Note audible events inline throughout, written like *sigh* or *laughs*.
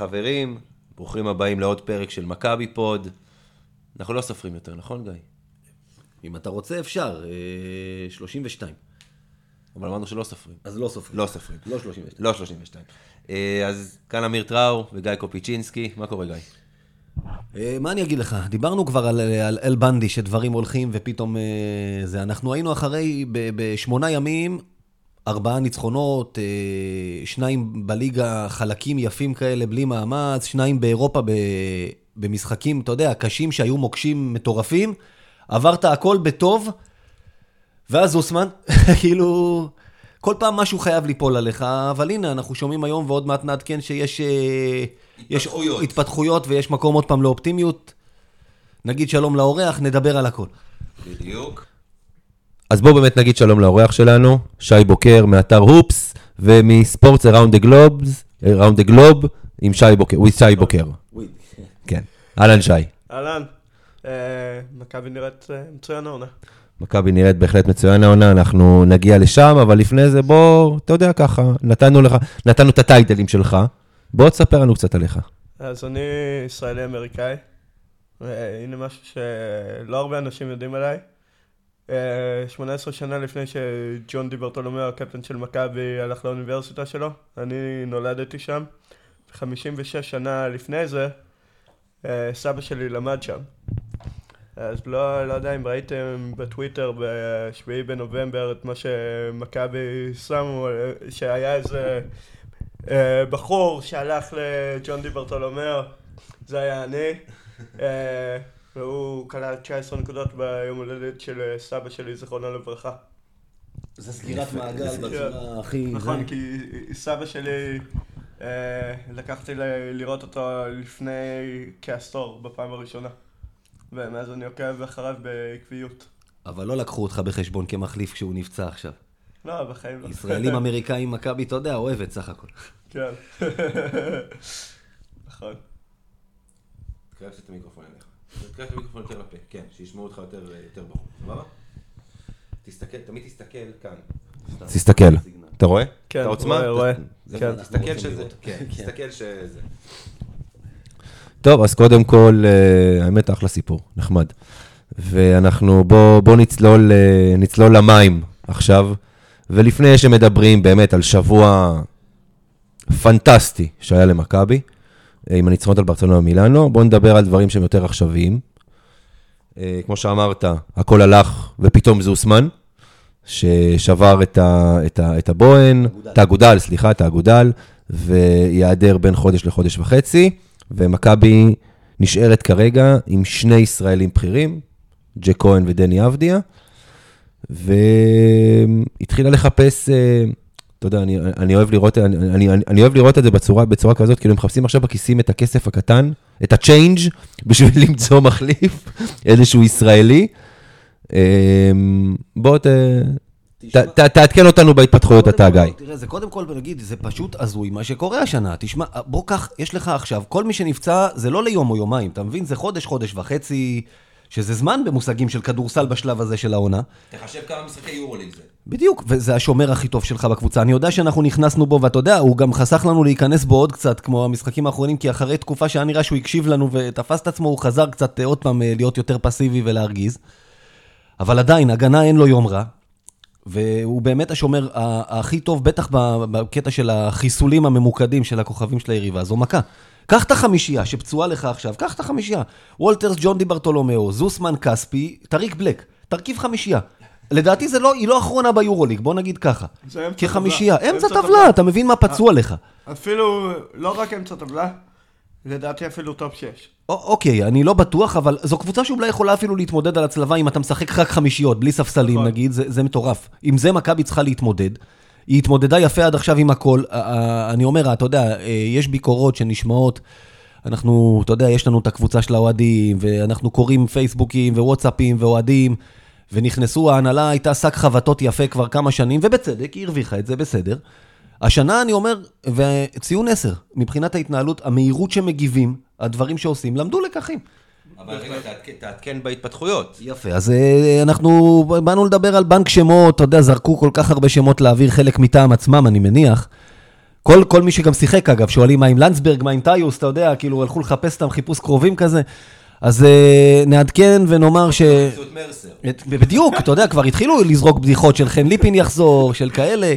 חברים, ברוכים הבאים לעוד פרק של מכבי פוד. אנחנו לא סופרים יותר, נכון גיא? אם אתה רוצה, אפשר. אה, 32. אבל אמרנו שלא סופרים. אז לא סופרים. לא סופרים. לא 32. לא 32. אה, אז כאן אמיר טראור וגיא קופיצ'ינסקי, מה קורה גיא? אה, מה אני אגיד לך? דיברנו כבר על, על אל בנדי, שדברים הולכים ופתאום אה, זה. אנחנו היינו אחרי, בשמונה ימים, ארבעה ניצחונות, אה, שניים בליגה, חלקים יפים כאלה, בלי מאמץ, שניים באירופה במשחקים, אתה יודע, קשים שהיו מוקשים מטורפים. עברת הכל בטוב, ואז אוסמן, *laughs* כאילו, כל פעם משהו חייב ליפול עליך, אבל הנה, אנחנו שומעים היום ועוד מעט נעדכן שיש... אה, יש התפתחויות. התפתחויות ויש מקום עוד פעם לאופטימיות. נגיד שלום לאורח, נדבר על הכל. בדיוק. אז בואו באמת נגיד שלום לאורח שלנו, שי בוקר מאתר הופס, ומספורטס אראונד דה גלובס, אראונד דה גלוב, עם שי בוקר, הוא שי בוקר. כן. אהלן שי. אהלן, אה, מכבי נראית אה, מצוין העונה. מכבי נראית בהחלט מצוין העונה, אנחנו נגיע לשם, אבל לפני זה בוא, אתה יודע ככה, נתנו לך, נתנו את הטייטלים שלך, בוא תספר לנו קצת עליך. אז אני ישראלי אמריקאי, והנה משהו שלא הרבה אנשים יודעים עליי. אה, 18 שנה לפני שג'ון דיברטולומיאו, הקפטן של מכבי, הלך לאוניברסיטה שלו, אני נולדתי שם. 56 שנה לפני זה, אה, סבא שלי למד שם. אז לא, לא יודע אם ראיתם בטוויטר ב-7 בנובמבר את מה שמכבי שמו, אה, שהיה איזה אה, בחור שהלך לג'ון די ברטולומיאו, זה היה אני, אה, והוא קלט 19 נקודות ביום הולדת של אה, סבא שלי, זיכרונו לברכה. זה סגירת מעגל זה- בצורה הכי... נכון, כי סבא שלי, אה, לקחתי לראות אותו לפני כעשור, בפעם הראשונה. ומאז אני עוקב אחריו בעקביות. אבל לא לקחו אותך בחשבון כמחליף כשהוא נפצע עכשיו. לא, בחיים לא. ישראלים *laughs* אמריקאים, מכבי, אתה יודע, אוהבת סך הכל. כן. *laughs* נכון. תקרב את המיקרופון אליך. תקרב את המיקרופון יותר לפה, כן, שישמעו אותך יותר יותר בחור, סבבה? תסתכל, תמיד תסתכל כאן. תסתכל, אתה רואה? כן, את העוצמה? רואה, רואה. כן. תסתכל שזה. כן, כן. תסתכל שזה. טוב, אז קודם כל, אה, האמת, אחלה סיפור, נחמד. ואנחנו, בוא, בוא נצלול, אה, נצלול למים עכשיו. ולפני שמדברים באמת על שבוע פנטסטי שהיה למכבי, עם הניצחונות על ברצלונה מילאנו, בואו נדבר על דברים שהם יותר עכשוויים. אה, כמו שאמרת, הכל הלך, ופתאום זה אוסמן, ששבר את, ה, את, ה, את הבוהן, את האגודל, סליחה, את האגודל, וייעדר בין חודש לחודש וחצי, ומכבי נשארת כרגע עם שני ישראלים בכירים, ג'ק כהן ודני אבדיה, והתחילה לחפש, אה, אתה יודע, אני, אני, אוהב לראות, אני, אני, אני אוהב לראות את זה בצורה, בצורה כזאת, כאילו הם מחפשים עכשיו בכיסים את הכסף הקטן, את הצ'יינג' *laughs* בשביל למצוא מחליף, איזשהו ישראלי. אה, בוא ת, ת, ת, תעדכן אותנו בהתפתחויות אתה, גיא. תראה, זה קודם כל, נגיד, זה פשוט הזוי מה שקורה השנה. תשמע, בוא קח, יש לך עכשיו, כל מי שנפצע, זה לא ליום או יומיים, אתה מבין? זה חודש, חודש וחצי, שזה זמן במושגים של כדורסל בשלב הזה של העונה. תחשב כמה משחקי יורוליג זה. בדיוק, וזה השומר הכי טוב שלך בקבוצה. אני יודע שאנחנו נכנסנו בו, ואתה יודע, הוא גם חסך לנו להיכנס בו עוד קצת, כמו המשחקים האחרונים, כי אחרי תקופה שהיה נראה שהוא הקשיב לנו ותפס את עצמו, הוא חזר קצת אה, עוד פעם אה, להיות יותר פסיבי ולהרגיז. אבל עדיין, הגנה אין לו יום רע, והוא באמת השומר ה- הכי טוב, בטח בקטע של החיסולים הממוקדים של הכוכבים של היריבה, זו מכה. קח את החמישייה שפצועה לך עכשיו, קח את החמישייה. וולטרס, ג'ון דיברתולומאו, זוסמן, כספי, טאריק בלק, תרכיב חמישייה. לדעתי זה לא, היא לא אחרונה ביורוליג, בוא נגיד ככה. זה אמצע כחמישייה, טבלה. אמצע טבלה. אתה מבין מה פצוע לך. אפילו, לא רק אמצע טבלה, לדעתי אפילו top 6. א- אוקיי, אני לא בטוח, אבל זו קבוצה שאולי יכולה אפילו להתמודד על הצלבה אם אתה משחק רק חמישיות, בלי ספסלים נכון. נגיד, זה, זה מטורף. עם זה מכבי צריכה להתמודד. היא התמודדה יפה עד עכשיו עם הכל. אני אומר, אתה יודע, אה, יש ביקורות שנשמעות, אנחנו, אתה יודע, יש לנו את הקבוצה של האוהדים, ואנחנו קוראים פייסבוקים ווואטסאפים ואוהדים, ונכנסו, ההנהלה הייתה שק חבטות יפה כבר כמה שנים, ובצדק, היא הרוויחה את זה, בסדר. השנה אני אומר, וציון 10, מבחינת ההתנהלות, המהירות שמגיבים, הדברים שעושים, למדו לקחים. אבל רגע, תעדכן- בהתפתחויות. יפה, אז אה, אנחנו באנו לדבר על בנק שמות, אתה יודע, זרקו כל כך הרבה שמות לאוויר, חלק מטעם עצמם, אני מניח. כל, כל מי שגם שיחק, אגב, שואלים מה עם לנדסברג, מה עם טיוס, אתה יודע, כאילו, הלכו לחפש אותם חיפוש קרובים כזה. אז אה, נעדכן ונאמר ש... את- בדיוק, אתה יודע, כבר התחילו לזרוק בדיחות של חן ליפין יחזור, של כאלה.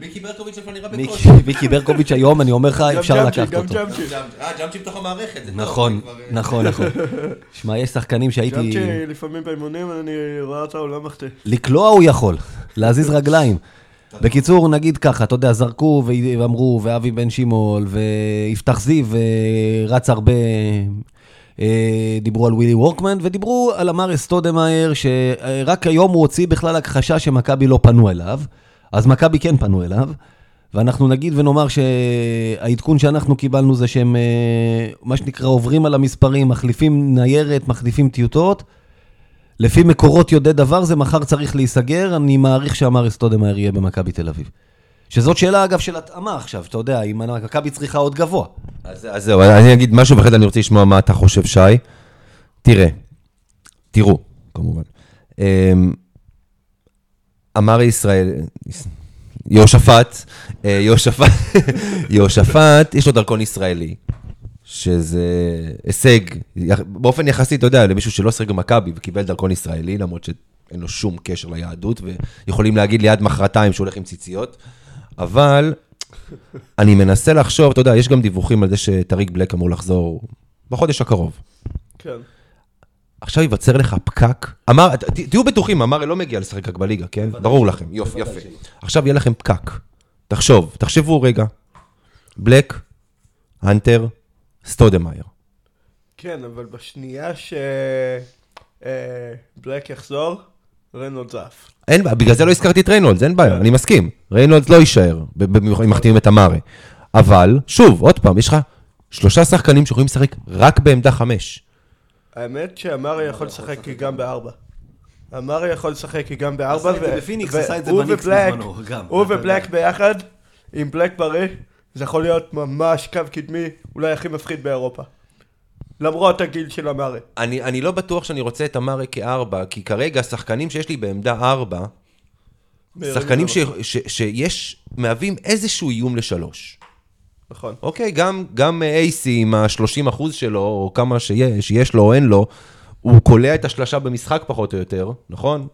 מיקי ברקוביץ' איפה נראה מיקי מיקי ברקוביץ' היום, אני אומר לך, גם אפשר לקחת גם אותו. ג'אמצ'י. אה, ג'אמצ'י בתוך המערכת. נכון, אה, נכון, נכון. שמע, יש שחקנים שהייתי... ג'אמצ'י לפעמים באימונים אני רואה אותו, הוא לא מחטיא. לקלוע הוא יכול, להזיז רגליים. בקיצור, נגיד ככה, אתה יודע, זרקו ו- ואמרו, ואבי בן שמעון, ויפתח זיו, ורץ הרבה, דיברו על ווילי וורקמן, ודיברו על אמר סטודמאייר, שרק היום הוא הוציא בכלל הכחשה שמכבי לא פנו אליו, אז מכבי כן פנו אליו, ואנחנו נגיד ונאמר שהעדכון שאנחנו קיבלנו זה שהם, אה, מה שנקרא, עוברים על המספרים, מחליפים ניירת, מחליפים טיוטות, לפי מקורות יודעי דבר זה מחר צריך להיסגר, אני מעריך שאמר אסטודמאייר יהיה במכבי תל אביב. שזאת שאלה אגב של התאמה עכשיו, אתה יודע, אם מכבי צריכה עוד גבוה. אז, אז זהו, אני אגיד משהו, ואחרי אני רוצה לשמוע מה אתה חושב, שי. תראה, תראו, כמובן. אמ, אמר ישראל, יהושפט, אה, יהושפט, *laughs* יהושפט, יש לו דרכון ישראלי, שזה הישג, באופן יחסי, אתה יודע, למישהו שלא שיחק במכבי וקיבל דרכון ישראלי, למרות שאין לו שום קשר ליהדות, ויכולים להגיד לי עד מחרתיים שהוא הולך עם ציציות, אבל אני מנסה לחשוב, אתה יודע, יש גם דיווחים על זה שטריק בלק אמור לחזור בחודש הקרוב. כן. עכשיו ייווצר לך פקק. אמארה, ת- תהיו בטוחים, אמארה לא מגיע לשחק רק בליגה, כן? ברור לכם, יופי, יפה. עכשיו יהיה לכם פקק. תחשוב, תחשבו רגע. בלק, הנטר, סטודמאייר. כן, אבל בשנייה שבלק יחזור, ריינולדס אף. אין בעיה, בגלל זה לא הזכרתי את ריינולדס, אין בעיה, אני מסכים. ריינולדס לא יישאר, ב- במיוחד אם מחתימים את אמארה. אבל, שוב, עוד פעם, יש לך שלושה שחקנים שיכולים לשחק רק בעמדה חמש. האמת שאמרי יכול לשחק גם בארבע. אמרי יכול לשחק גם בארבע. עשה את זה ו- בפיניקס, ו- עשה את זה הוא בניקס ובלק-. ביחד, עם בלק בריא, זה יכול להיות ממש קו קדמי, אולי הכי מפחיד באירופה. למרות הגיל של אמרי. אני, אני לא בטוח שאני רוצה את אמרי כארבע, כי כרגע השחקנים שיש לי בעמדה ארבע, שחקנים ש, ש, שיש, מהווים איזשהו איום לשלוש. נכון. אוקיי, גם, גם אייסי עם ה-30 אחוז שלו, או כמה שיש, שיש לו או אין לו, הוא קולע את השלושה במשחק פחות או יותר, נכון?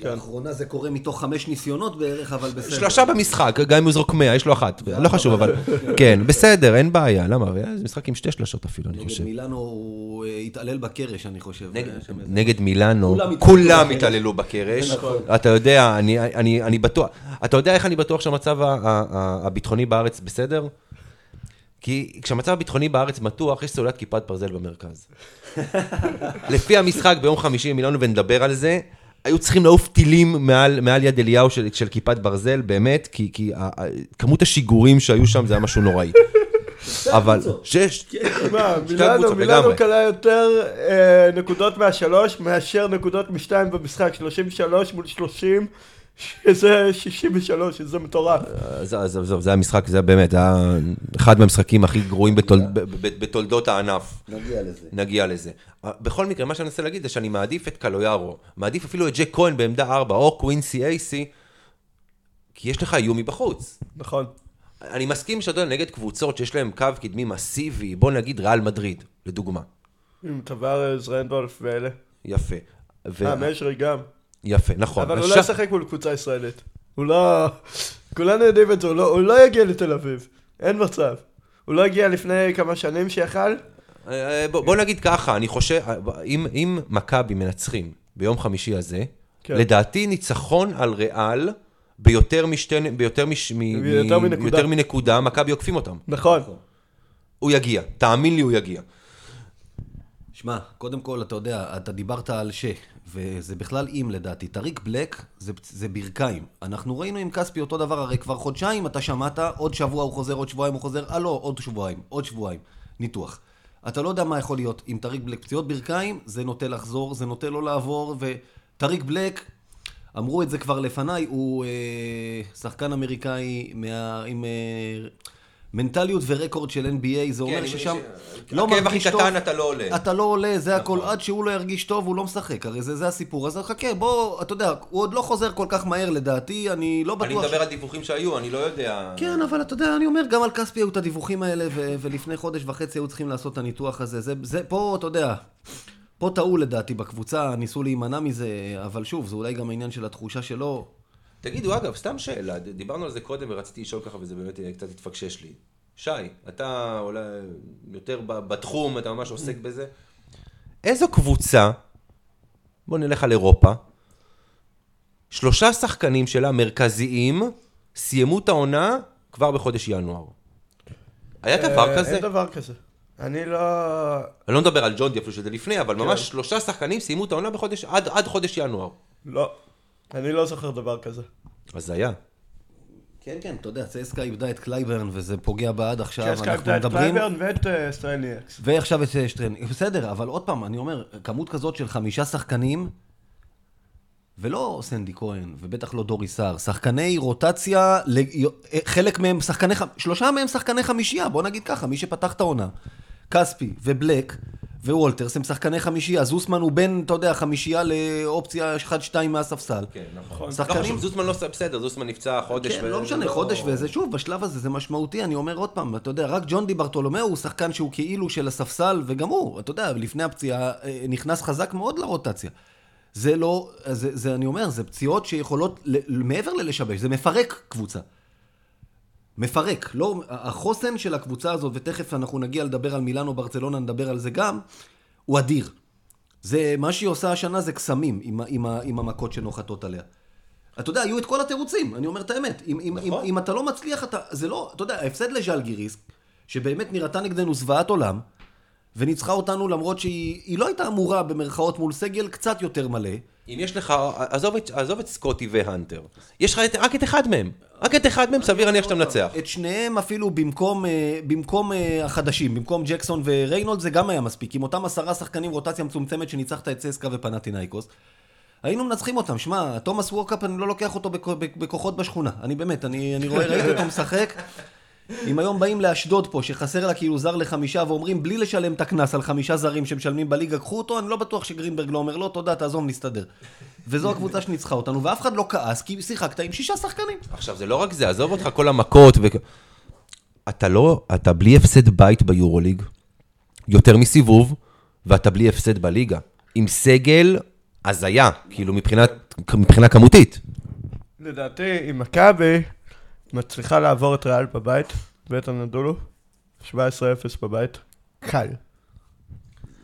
כן. לאחרונה זה קורה מתוך חמש ניסיונות בערך, אבל בסדר. שלושה במשחק, גם אם הוא זרוק 100, יש לו אחת, לא חשוב, אבל כן, בסדר, אין בעיה, למה? זה משחק עם שתי שלשות אפילו, אני נגד חושב. מילאנו הוא אה, התעלל בקרש, אני חושב. נגד- נגד מילאנו, כולם התעללו בקרש. נכון. אתה יודע, אני- אני אני בטוח, אתה יודע איך אני בטוח שהמצב הביטחוני בארץ בסדר? כי כשהמצב הביטחוני בארץ מתוח, יש סוללת כיפת ברזל במרכז. *laughs* לפי המשחק ביום חמישי מילאנו, ונדבר על זה, היו צריכים לעוף טילים מעל, מעל יד אליהו של, של כיפת ברזל, באמת, כי, כי ה- ה- כמות השיגורים שהיו שם זה היה משהו נוראי. *laughs* אבל, שש, מה, שתי מילאנו, הקבוצות מילאנו לגמרי. קלה יותר אה, נקודות מהשלוש, מאשר נקודות משתיים במשחק, 33 מול 30, שזה 63, שזה מטורף. אז אז- עזוב, זה היה משחק, זה באמת, זה היה אחד מהמשחקים הכי גרועים בתולדות הענף. נגיע לזה. נגיע לזה. בכל מקרה, מה שאני מנסה להגיד זה שאני מעדיף את קלויארו, מעדיף אפילו את ג'ק כהן בעמדה 4, או קווינסי אייסי, כי יש לך איום מבחוץ. נכון. אני מסכים שאתה יודע, נגד קבוצות שיש להן קו קדמי מסיבי, בוא נגיד ריאל מדריד, לדוגמה. עם טווארז, רנדולף ואלה. יפה. ו- אה, משרי גם. יפה, נכון. אבל הוא לא ישחק מול קבוצה ישראלית. הוא לא... כולנו יודעים את זה, הוא לא- הוא לא יגיע לתל אביב. אין מצב. הוא לא הגיע לפני כמה שנים שיכל. אה, בוא, בוא נגיד ככה, אני חושב, אם, אם מכבי מנצחים ביום חמישי הזה, כן. לדעתי ניצחון על ריאל ביותר משתי, ביותר, מש, מ, ביותר מ- מנקודה. יותר מנקודה, מכבי עוקפים אותם. נכון. הוא יגיע, תאמין לי הוא יגיע. שמע, קודם כל, אתה יודע, אתה דיברת על ש, וזה בכלל אם לדעתי. טאריק בלק זה, זה ברכיים. אנחנו ראינו עם כספי אותו דבר, הרי כבר חודשיים אתה שמעת, עוד שבוע הוא חוזר, עוד שבועיים הוא חוזר, הלו, עוד שבועיים, עוד שבועיים. ניתוח. אתה לא יודע מה יכול להיות. עם טאריק בלק פציעות ברכיים, זה נוטה לחזור, זה נוטה לא לעבור, וטאריק בלק, אמרו את זה כבר לפניי, הוא אה, שחקן אמריקאי מה, עם... אה, מנטליות ורקורד של NBA, זה אומר כן, ששם לא עקב מרגיש הכי טוב. קטן אתה לא עולה. אתה לא עולה, זה הכל, נכון. עד שהוא לא ירגיש טוב, הוא לא משחק, הרי זה, זה הסיפור. אז חכה, בוא, אתה יודע, הוא עוד לא חוזר כל כך מהר לדעתי, אני לא אני בטוח... מדבר על דיווחים שהיו, אני לא יודע. כן, אבל אתה יודע, אני אומר, גם על כספי היו את הדיווחים האלה, ו- ולפני חודש וחצי היו צריכים לעשות את הניתוח הזה. זה, זה פה, אתה יודע, פה טעו לדעתי בקבוצה, ניסו להימנע מזה, אבל שוב, זה אולי גם העניין של התחושה שלו. תגידו, אגב, סתם שאלה, דיברנו על זה קודם ורציתי לשאול ככה וזה באמת אה, קצת התפקשש לי. שי, אתה אולי יותר בתחום, אתה ממש עוסק בזה. איזו קבוצה, בוא נלך על אירופה, שלושה שחקנים שלה מרכזיים סיימו את העונה כבר בחודש ינואר. היה דבר אה, כזה? אין דבר כזה. אני לא... אני לא מדבר על ג'ונדי אפילו שזה לפני, אבל ממש שלושה שחקנים סיימו את העונה בחודש, עד, עד חודש ינואר. לא. אני לא זוכר דבר כזה. אז היה. כן, כן, אתה יודע, צסקה איבדה את קלייברן, וזה פוגע בה עד עכשיו, צ'סקה אנחנו איבדה את מדברים... קלייברן ואת אה, סטרניאקס. ועכשיו את שטרן. בסדר, אבל עוד פעם, אני אומר, כמות כזאת של חמישה שחקנים, ולא סנדי כהן, ובטח לא דורי סער, שחקני רוטציה, ל- חלק מהם שחקני, שלושה מהם שחקני חמישייה, בוא נגיד ככה, מי שפתח את העונה. כספי ובלק ווולטרס הם שחקני חמישייה, זוסמן הוא בין, אתה יודע, חמישייה לאופציה 1-2 מהספסל. כן, נכון. שחקנים- זוסמן לא בסדר, זוסמן נפצע חודש. כן, לא משנה, חודש וזה, שוב, בשלב הזה זה משמעותי, אני אומר עוד פעם, אתה יודע, רק ג'ון די ברטולומיאו הוא שחקן שהוא כאילו של הספסל, וגם הוא, אתה יודע, לפני הפציעה, אה, נכנס חזק מאוד לרוטציה. זה לא, זה, זה אני אומר, זה פציעות שיכולות, מעבר ללשבש, זה מפרק קבוצה. מפרק, לא, החוסן של הקבוצה הזאת, ותכף אנחנו נגיע לדבר על מילאנו ברצלונה, נדבר על זה גם, הוא אדיר. זה, מה שהיא עושה השנה זה קסמים עם, עם, עם המכות שנוחתות עליה. אתה יודע, היו את כל התירוצים, אני אומר את האמת. אם, אם, אם, נכון. אם אתה לא מצליח, אתה, זה לא, אתה יודע, ההפסד לז'לגיריס, שבאמת נראתה נגדנו זוועת עולם, וניצחה אותנו למרות שהיא היא לא הייתה אמורה במרכאות מול סגל קצת יותר מלא. אם יש לך, עזוב את, עזוב את סקוטי והנטר, יש לך רק את אחד מהם, רק את אחד מהם, סביר להניח שאתה מנצח. את שניהם אפילו במקום, אה, במקום אה, החדשים, במקום ג'קסון וריינולדס, זה גם היה מספיק. עם אותם עשרה שחקנים רוטציה מצומצמת שניצחת את צסקה ופנאתינייקוס. היינו מנצחים אותם. שמע, תומאס ווקאפ, אני לא לוקח אותו בכ- בכ- בכוחות בשכונה. אני באמת, אני, אני רואה, ראיתי אותו משחק. אם היום באים לאשדוד פה, שחסר לה כאילו זר לחמישה, ואומרים בלי לשלם את הקנס על חמישה זרים שמשלמים בליגה, קחו אותו, אני לא בטוח שגרינברג לא אומר לא, תודה, תעזוב, נסתדר. וזו הקבוצה שניצחה אותנו, ואף אחד לא כעס, כי שיחקת עם שישה שחקנים. עכשיו, זה לא רק זה, עזוב אותך כל המכות ו... אתה לא, אתה בלי הפסד בית ביורוליג, יותר מסיבוב, ואתה בלי הפסד בליגה. עם סגל הזיה, כאילו מבחינת, מבחינה כמותית. לדעתי, אם מכבי מצליחה לעבור את ריאל בבית, בית הנדולו, 17-0 בבית, קל.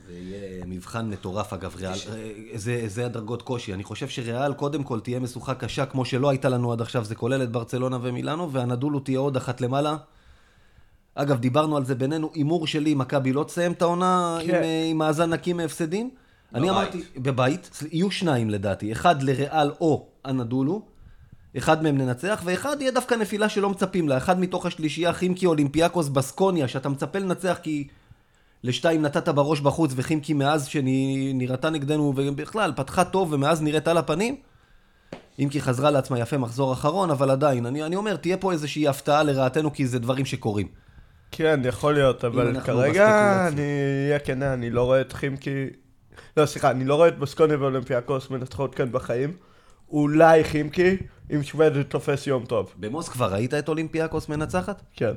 זה יהיה מבחן מטורף אגב, ריאל. אה, זה, זה הדרגות קושי. אני חושב שריאל קודם כל תהיה משוכה קשה, כמו שלא הייתה לנו עד עכשיו, זה כולל את ברצלונה ומילאנו, והנדולו תהיה עוד אחת למעלה. אגב, דיברנו על זה בינינו, הימור שלי, מכבי לא תסיים את העונה כן. עם, אה, עם מאזן נקי מהפסדים. אני בבית. אמרתי, בבית, יהיו שניים לדעתי, אחד לריאל או הנדולו, אחד מהם ננצח, ואחד יהיה דווקא נפילה שלא מצפים לה, אחד מתוך השלישייה, חימקי אולימפיאקוס בסקוניה, שאתה מצפה לנצח כי לשתיים נתת בראש בחוץ, וחימקי מאז שנראתה נגדנו, ובכלל, פתחה טוב ומאז נראית על הפנים. אם כי חזרה לעצמה יפה מחזור אחרון, אבל עדיין, אני, אני אומר, תהיה פה איזושהי הפתעה לרעתנו, כי זה דברים שקורים. כן, יכול להיות, אבל כרגע. אני אהיה כנה, אני לא רואה את חימקי... לא, סליחה, אני לא רואה את בסקוניה ואולימפיאקוס מנצחות כאן בחיים. אולי חימקי, אם שוודד תופס יום טוב. במוסקבה ראית את אולימפיאקוס מנצחת? כן,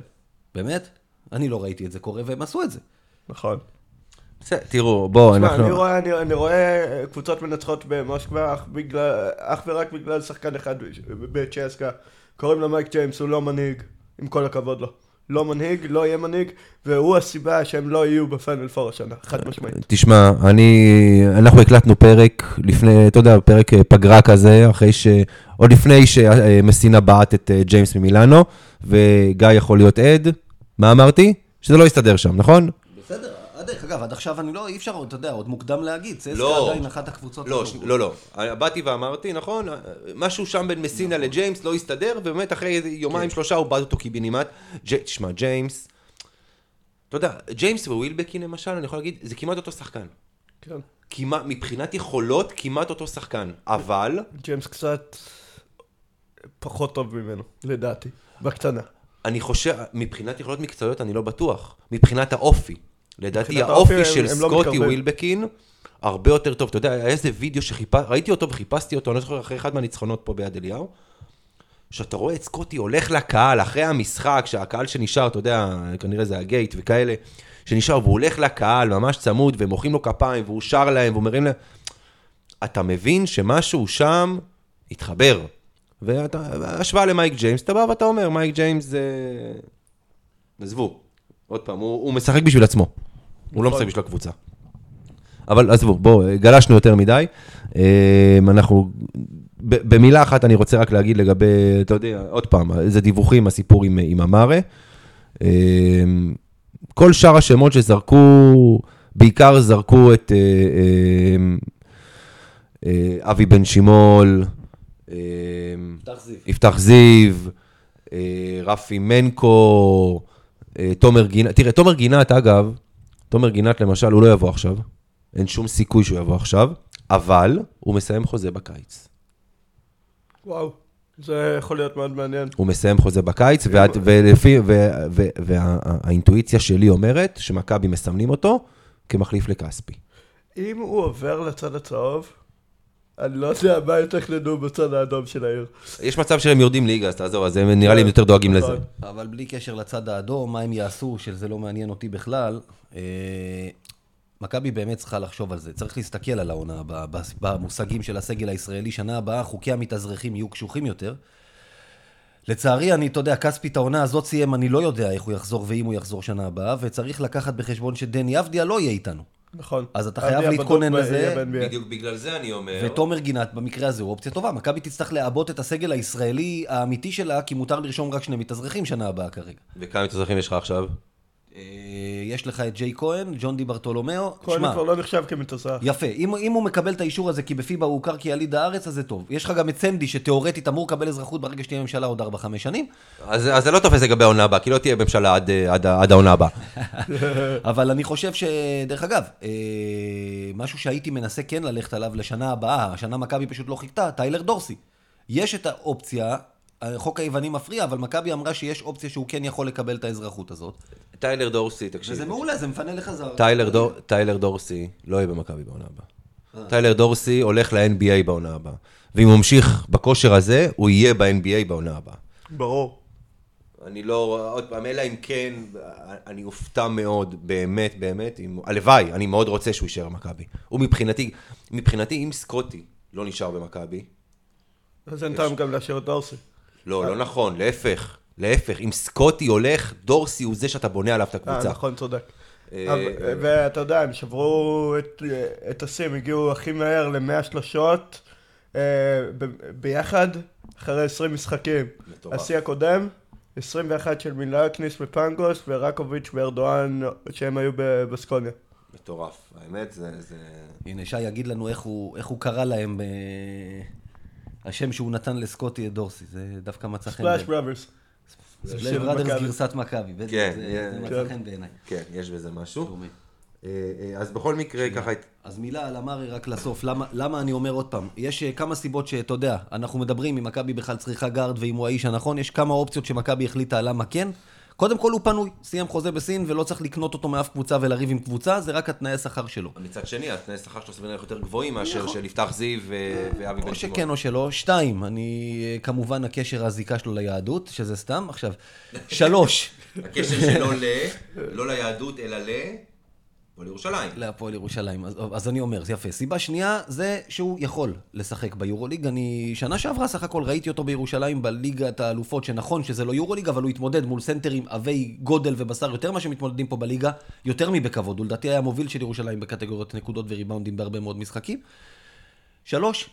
באמת? אני לא ראיתי את זה קורה, והם עשו את זה. נכון. בסדר, תראו, בואו, אנחנו... אני רואה, אני, אני רואה קבוצות מנצחות במוסקבה אך, בגלל, אך ורק בגלל שחקן אחד בצ'סקה. קוראים לו מייק ג'יימס, הוא לא מנהיג, עם כל הכבוד לו. לא מנהיג, לא יהיה מנהיג, והוא הסיבה שהם לא יהיו בפאנל פור השנה, חד משמעית. תשמע, אני, אנחנו הקלטנו פרק לפני, אתה יודע, פרק אה, פגרה כזה, אחרי ש... עוד לפני שמסינה בעט את אה, ג'יימס ממילאנו, וגיא יכול להיות עד. מה אמרתי? שזה לא יסתדר שם, נכון? בסדר, דרך אגב, עד עכשיו אני לא, אי אפשר, אתה יודע, עוד מוקדם להגיד. צסקה לא. עדיין אחת הקבוצות. לא. לא, לא. באתי ואמרתי, נכון, משהו שם בין מסינה לג'יימס לא הסתדר, ובאמת אחרי יומיים שלושה הוא בעט אותו קיבינימט. ג'י- תשמע, ג'יימס, אתה יודע, ג'יימס ווילבקין למשל, אני יכול להגיד, זה כמעט אותו שחקן. כן. כמעט, מבחינת יכולות, כמעט אותו שחקן. אבל, ג'יימס קצת פחות טוב ממנו, לדעתי, בקטנה. אני חושב, מבחינת יכולות מקצועיות אני לא בטוח. מבחינת האופי. לדעתי האופי הם- של הם לא סקוטי מתקרבים. ווילבקין הרבה יותר טוב. אתה יודע, היה איזה וידאו שחיפשתי, ראיתי אותו וחיפשתי אותו, אני לא זוכר, אחרי אחד מהניצחונות פה ביד אליהו. שאתה רואה את סקוטי הולך לקהל אחרי המשחק, שהקהל שנשאר, אתה יודע, כנראה זה הגייט וכאלה, שנשאר, והוא הולך לקהל ממש צמוד, והם מוחאים לו כפיים, והוא שר להם, והוא מרים להם. אתה מבין שמשהו שם התחבר. ואתה, השוואה למייק ג'יימס, אתה בא ואתה אומר, מייק ג'יימס זה... עזבו, עוד פעם, הוא, הוא משחק בשביל עצמו. הוא לא. משחק בשביל הקבוצה. אבל עזבו, בואו, גלשנו יותר מדי. אה, אנחנו, במילה אחת אני רוצה רק להגיד לגבי, אתה יודע, עוד פעם, איזה דיווחים, הסיפור עם, עם אמרה. אה, כל שאר השמות שזרקו, בעיקר זרקו את אה, אה, אה, אבי בן שימול, יפתח זיו, אה, רפי מנקו, תומר גינת. תראה, תומר גינת, אגב, תומר גינת למשל, הוא לא יבוא עכשיו. אין שום סיכוי שהוא יבוא עכשיו, אבל הוא מסיים חוזה בקיץ. וואו, זה יכול להיות מאוד מעניין. הוא מסיים חוזה בקיץ, והאינטואיציה שלי אומרת שמכבי מסמנים אותו כמחליף לכספי. אם הוא עובר לצד הצהוב, אני לא יודע מה יתכננו בצד האדום של העיר. יש מצב שהם יורדים ליגה, אז תעזוב, אז הם נראה לי הם יותר דואגים לזה. נכון. אבל בלי קשר לצד האדום, מה הם יעשו, שזה לא מעניין אותי בכלל. אה, מכבי באמת צריכה לחשוב על זה. צריך להסתכל על העונה במושגים של הסגל הישראלי. שנה הבאה, חוקי המתאזרחים יהיו קשוחים יותר. לצערי, אני, אתה יודע, כספי את העונה הזאת סיים, אני לא יודע איך הוא יחזור ואם הוא יחזור שנה הבאה, וצריך לקחת בחשבון שדני אבדיה לא יהיה איתנו. נכון. אז אתה חייב להתכונן לזה. בדיוק בגלל זה אני אומר. ותומר גינת במקרה הזה הוא אופציה טובה. מכבי תצטרך לעבות את הסגל הישראלי האמיתי שלה, כי מותר לרשום רק שני מתאזרחים שנה הבאה כרגע. וכמה מתאזרחים יש לך עכשיו? אה, יש לך את ג'יי כהן, ג'ון די ברטולומיאו. כהן כבר לא נחשב כמתאזרח. יפה. אם, אם הוא מקבל את האישור הזה כי בפיבה הוא הוכר כיליד הארץ, אז זה טוב. יש לך גם את סנדי, שתאורטית אמור לקבל אזרחות ברגע שתהיה ממשלה עוד 4-5 שנים, אז אז זה לא תופס לגבי העונה הבאה, כי לא תהיה ממשלה עד, אה, עד, עד העונה הבאה. *laughs* אבל אני חושב ש... דרך אגב, אה, משהו שהייתי מנסה כן ללכת עליו לשנה הבאה, השנה מכבי פשוט לא חיכתה, טיילר דורסי. יש את האופציה, חוק היוונים מפריע, אבל מכבי אמרה שיש אופציה שהוא כן יכול לקבל את האזרחות הזאת. טיילר דורסי, תקשיב. וזה מעולה, זה מפנה לך זר. טיילר, דור, טיילר דורסי לא יהיה במכבי בעונה הבאה. טיילר דורסי הולך ל-NBA בעונה הבאה. ואם הוא ממשיך בכושר הזה, הוא יהיה ב-NBA בעונה הבאה. ברור. אני לא, עוד פעם, אלא אם כן, אני אופתע מאוד, באמת, באמת, אם, הלוואי, אני מאוד רוצה שהוא יישאר במכבי. הוא מבחינתי, מבחינתי, אם סקוטי לא נשאר במכבי, אז אין טעם גם להשאיר את דורסי. לא, לא נכון, להפך, להפך, אם סקוטי הולך, דורסי הוא זה שאתה בונה עליו את אה, הקבוצה. נכון, צודק. אה, ואתה יודע, הם שברו את- השיא, הם הגיעו הכי מהר ל-100 שלושות אה, ביחד, אחרי 20 משחקים. השיא הקודם, 21 של מילאקניס ופנגוס, ורקוביץ' וארדואן, שהם היו בבסקוניה. מטורף, האמת זה... זה... הנה, שי יגיד לנו איך הוא, איך הוא קרא להם, אה, השם שהוא נתן לסקוטי את דורסי, זה דווקא מצא חן ספלאש בעיניי. בראברס. ספלאש בראדרס. גרסת מכבי, בטח, כן, זה- כן, זה כן. מצא חן בעיניי. כן, יש בזה משהו. אה, אה, אז בכל מקרה, ככה... אז מילה על אמרי רק לסוף. למה, למה אני אומר עוד פעם? יש אה, כמה סיבות שאתה יודע, אנחנו מדברים אם מכבי בכלל צריכה גארד ואם הוא האיש הנכון, יש כמה אופציות שמכבי החליטה למה כן. קודם כל הוא פנוי, סיים חוזה בסין ולא צריך לקנות אותו מאף קבוצה ולריב עם קבוצה, זה רק התנאי השכר שלו. מצד שני, התנאי שכר שלו סביב יותר גבוהים מאשר של יפתח זיו ואבי בן או שמעון. שכן או שלא. שתיים, אני, אה, כמובן הקשר הזיקה שלו ליהדות, שזה סתם. עכשיו, *laughs* שלוש, הקשר שלו ל... לא ליהדות, אלא ל... או לירושלים. להפועל ירושלים. אז, אז אני אומר, זה יפה. סיבה שנייה זה שהוא יכול לשחק ביורוליג. אני שנה שעברה סך הכל ראיתי אותו בירושלים בליגת האלופות, שנכון שזה לא יורוליג, אבל הוא התמודד מול סנטרים עבי גודל ובשר יותר ממה שמתמודדים פה בליגה, יותר מבכבוד. הוא לדעתי היה מוביל של ירושלים בקטגוריות נקודות וריבאונדים בהרבה מאוד משחקים. שלוש,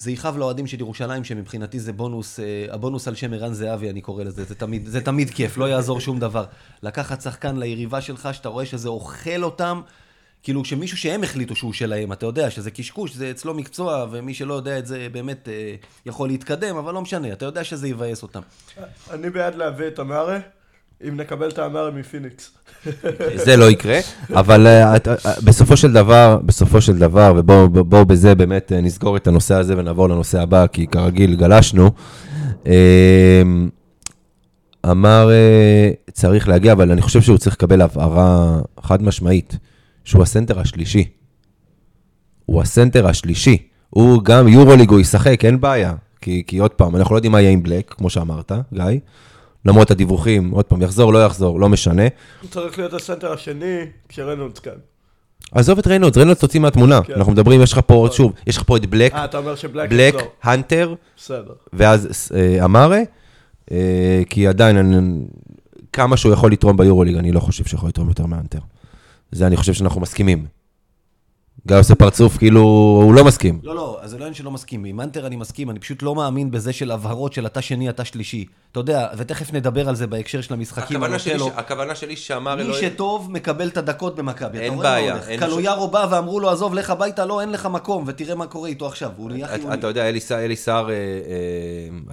זה יכאב לאוהדים של ירושלים, שמבחינתי זה בונוס, אה, הבונוס על שם ערן זהבי, אני קורא לזה, זה תמיד, זה תמיד כיף, לא יעזור שום דבר. לקחת שחקן ליריבה שלך, שאתה רואה שזה אוכל אותם, כאילו שמישהו שהם החליטו שהוא שלהם, אתה יודע שזה קשקוש, זה אצלו מקצוע, ומי שלא יודע את זה באמת אה, יכול להתקדם, אבל לא משנה, אתה יודע שזה יבאס אותם. אני בעד להביא את אמרה, אם נקבל את האמרה מפיניקס. זה לא יקרה, אבל אה, את- אה, בסופו של דבר, בסופו של דבר, ובואו בואו בזה באמת אה, נסגור את הנושא הזה ונעבור לנושא הבא, כי כרגיל גלשנו. אה, אמר אה, צריך להגיע, אבל אני חושב שהוא צריך לקבל הבהרה חד משמעית, שהוא הסנטר השלישי. הוא הסנטר השלישי. הוא גם יורוליג, הוא ישחק, אין בעיה. כי, כי עוד פעם, אנחנו לא יודעים מה יהיה עם בלק, כמו שאמרת, גיא. למרות הדיווחים, עוד פעם, יחזור, לא יחזור, לא משנה. הוא צריך להיות הסנטר השני כשריינולדס כאן. עזוב את ריינולדס, ריינולדס תוציא מהתמונה. כן. אנחנו מדברים, יש לך פה, עוד שוב, יש לך פה את בלק, אה, אתה אומר שבלק בלק, יחזור. הנטר, בסדר. ואז אה, אמארה, אה, כי עדיין, אני, כמה שהוא יכול לתרום ביורוליג, אני לא חושב שיכול לתרום יותר מהאנטר. זה אני חושב שאנחנו מסכימים. גיא עושה פרצוף כאילו הוא לא מסכים. לא, לא, אז זה לא עניין שלא מסכים. עם אנטר אני מסכים, אני פשוט לא מאמין בזה של הבהרות של אתה שני, אתה שלישי. אתה יודע, ותכף נדבר על זה בהקשר של המשחקים. הכוונה שלי, לו. ש- הכוונה שלי שאמר מי שטוב מקבל את הדקות במכבי. אין בעיה, קלויארו בא ואמרו לו, עזוב, לך הביתה, לא, אין לך מקום, ותראה מה קורה איתו עכשיו. הוא נהיה אתה- חיוני. אתה יודע, אלי סער, אלי סער, אה, אה,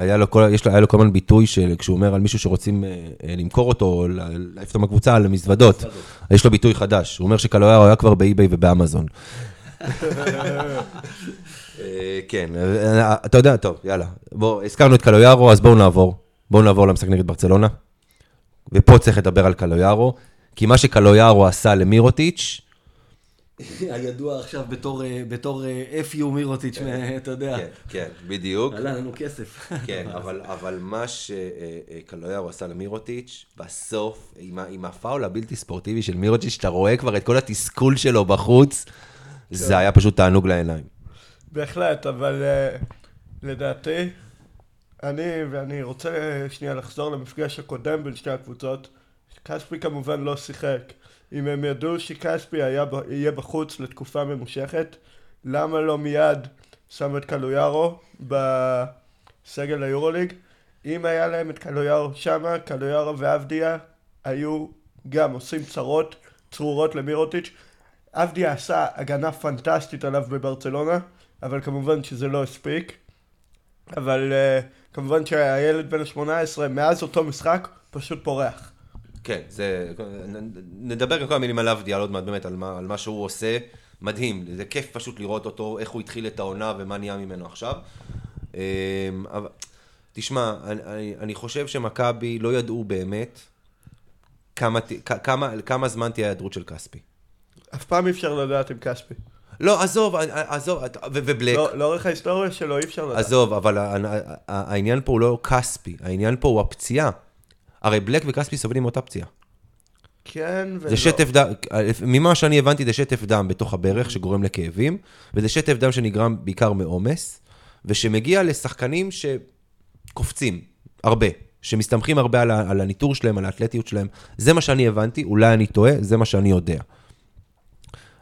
היה לו כל- יש לו- היה לו כל הזמן ביטוי שכשהוא אומר על מישהו שרוצים אה, למכור אותו, או לה- להעיף אותו מהקבוצה, על המזוודות, יש לו ביטוי חדש. הוא אומר שקלויארו היה כבר באי-ביי ובאמזון. *laughs* אה, כן, אה, אתה יודע, טוב, יאללה. בוא, הזכרנו את קלויארו, אז בואו נעבור. בואו נעבור למשחק נגד ברצלונה. ופה צריך לדבר על קלויארו, כי מה שקלויארו עשה למירוטיץ', *laughs* הידוע עכשיו בתור, אה, בתור אה, FU מירוטיץ', מ- אתה יודע. כן, כן, בדיוק. עלה לנו כסף. כן, *laughs* אבל, אבל מה שקלויארו עשה למירוטיץ', בסוף, עם, עם הפאול הבלתי ספורטיבי של מירוטיץ', שאתה רואה כבר את כל התסכול שלו בחוץ, זה היה פשוט תענוג לעיניים. בהחלט, אבל אה, לדעתי, אני, ואני רוצה שנייה לחזור למפגש הקודם בין שתי הקבוצות, כספי כמובן לא שיחק. אם הם ידעו שכספי היה, יהיה בחוץ לתקופה ממושכת, למה לא מיד שמו את קלויארו בסגל היורוליג? אם היה להם את קלויארו שמה, קלויארו ועבדיה היו גם עושים צרות צרורות למירוטיץ'. עבדיה עשה הגנה פנטסטית עליו בברצלונה, אבל כמובן שזה לא הספיק. אבל uh, כמובן שהילד בן ה-18, מאז אותו משחק, פשוט פורח. כן, זה... נדבר גם כמה מילים על עבדיה, עוד מעט באמת, על מה, על מה שהוא עושה. מדהים, זה כיף פשוט לראות אותו, איך הוא התחיל את העונה ומה נהיה ממנו עכשיו. אמ, אבל, תשמע, אני, אני, אני חושב שמכבי לא ידעו באמת כמה, כמה, כמה זמן תהיה ההיעדרות של כספי. אף פעם אי אפשר לדעת עם כספי. לא, עזוב, עזוב, ו- ובלק, לא, לאורך ההיסטוריה שלו אי אפשר לדעת. עזוב, אבל העניין פה הוא לא כספי, העניין פה הוא הפציעה. הרי בלק וכספי סובלים מאותה פציעה. כן ולא. זה שטף דם, ממה שאני הבנתי זה שטף דם בתוך הברך שגורם לכאבים, וזה שטף דם שנגרם בעיקר מעומס, ושמגיע לשחקנים שקופצים הרבה, שמסתמכים הרבה על, ה- על הניטור שלהם, על האתלטיות שלהם. זה מה שאני הבנתי, אולי אני טועה, זה מה שאני יודע.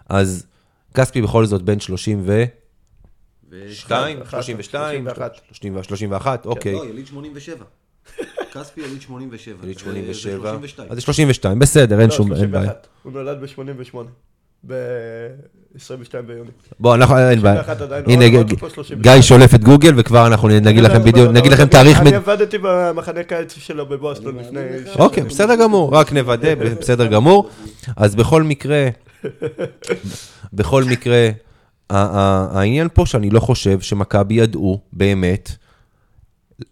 אז כספי בכל זאת בן 32, אחת, 32, 31. 31, אוקיי. לא, יליד 87. כספי יליד 87. יליד זה 87, 32. אז זה 32, בסדר, אין לא, שום, אין בעיה. 31. הוא נולד ב-88. ב-22 ביוני. בוא, אנחנו, אין בעיה. 31 עדיין, הנה, 32. גיא שולף את גוגל, וכבר אנחנו נגיד לכם בדיוק, נגיד לכם תאריך... אני עבדתי במחנה קיץ שלו בבוסטון לפני... אוקיי, בסדר גמור, רק נוודא, *laughs* בסדר גמור. אז בכל מקרה, בכל מקרה, העניין פה שאני לא חושב שמכבי ידעו באמת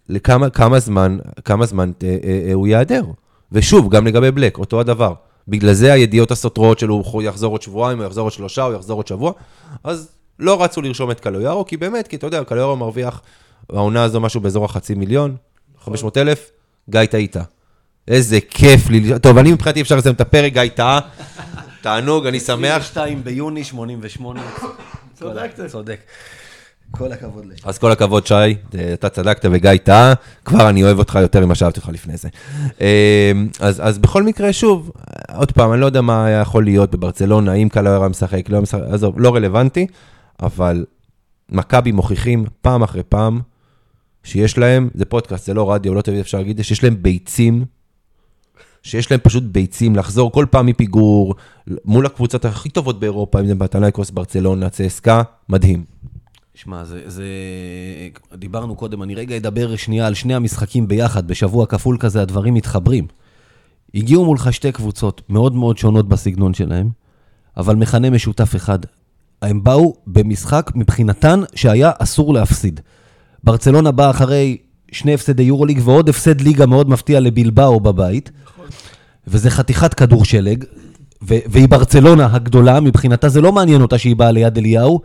לכמה כמה זמן, כמה זמן אה, אה, אה, הוא ייעדר. ושוב, גם לגבי בלק, אותו הדבר. בגלל זה הידיעות הסותרות שלו, הוא יחזור עוד שבועיים, הוא יחזור עוד שלושה, הוא יחזור עוד שבוע. אז לא רצו לרשום את קלויארו, כי באמת, כי אתה יודע, קלויארו מרוויח העונה הזו משהו באזור החצי מיליון, 500 אלף, גיא טעית. איזה כיף לי, טוב, אני מבחינתי אפשר לסיים את הפרק, גיא טעה. תענוג, אני שמח. 22 ביוני 88. צדקת. צודק. כל הכבוד לך. אז כל הכבוד, שי, אתה צדקת וגיא טעה, כבר אני אוהב אותך יותר ממה שאהבתי אותך לפני זה. אמ, אז, אז בכל מקרה, שוב, עוד פעם, אני לא יודע מה היה יכול להיות בברצלונה, אם קלו היה משחק, לא היה משחק, עזוב, לא רלוונטי, אבל מכבי מוכיחים פעם אחרי פעם שיש להם, זה פודקאסט, זה לא רדיו, לא תמיד אפשר להגיד, שיש להם ביצים, שיש להם פשוט ביצים לחזור כל פעם מפיגור, מול הקבוצות הכי טובות באירופה, אם זה בטלייקוס, ברצלונה, צסקה, מדהים. שמע, זה, זה... דיברנו קודם, אני רגע אדבר שנייה על שני המשחקים ביחד, בשבוע כפול כזה הדברים מתחברים. הגיעו מולך שתי קבוצות מאוד מאוד שונות בסגנון שלהם, אבל מכנה משותף אחד. הם באו במשחק מבחינתן שהיה אסור להפסיד. ברצלונה באה אחרי שני הפסדי יורוליג ועוד הפסד ליגה מאוד מפתיע לבלבאו בבית. וזה חתיכת כדור שלג, והיא ברצלונה הגדולה, מבחינתה זה לא מעניין אותה שהיא באה ליד אליהו.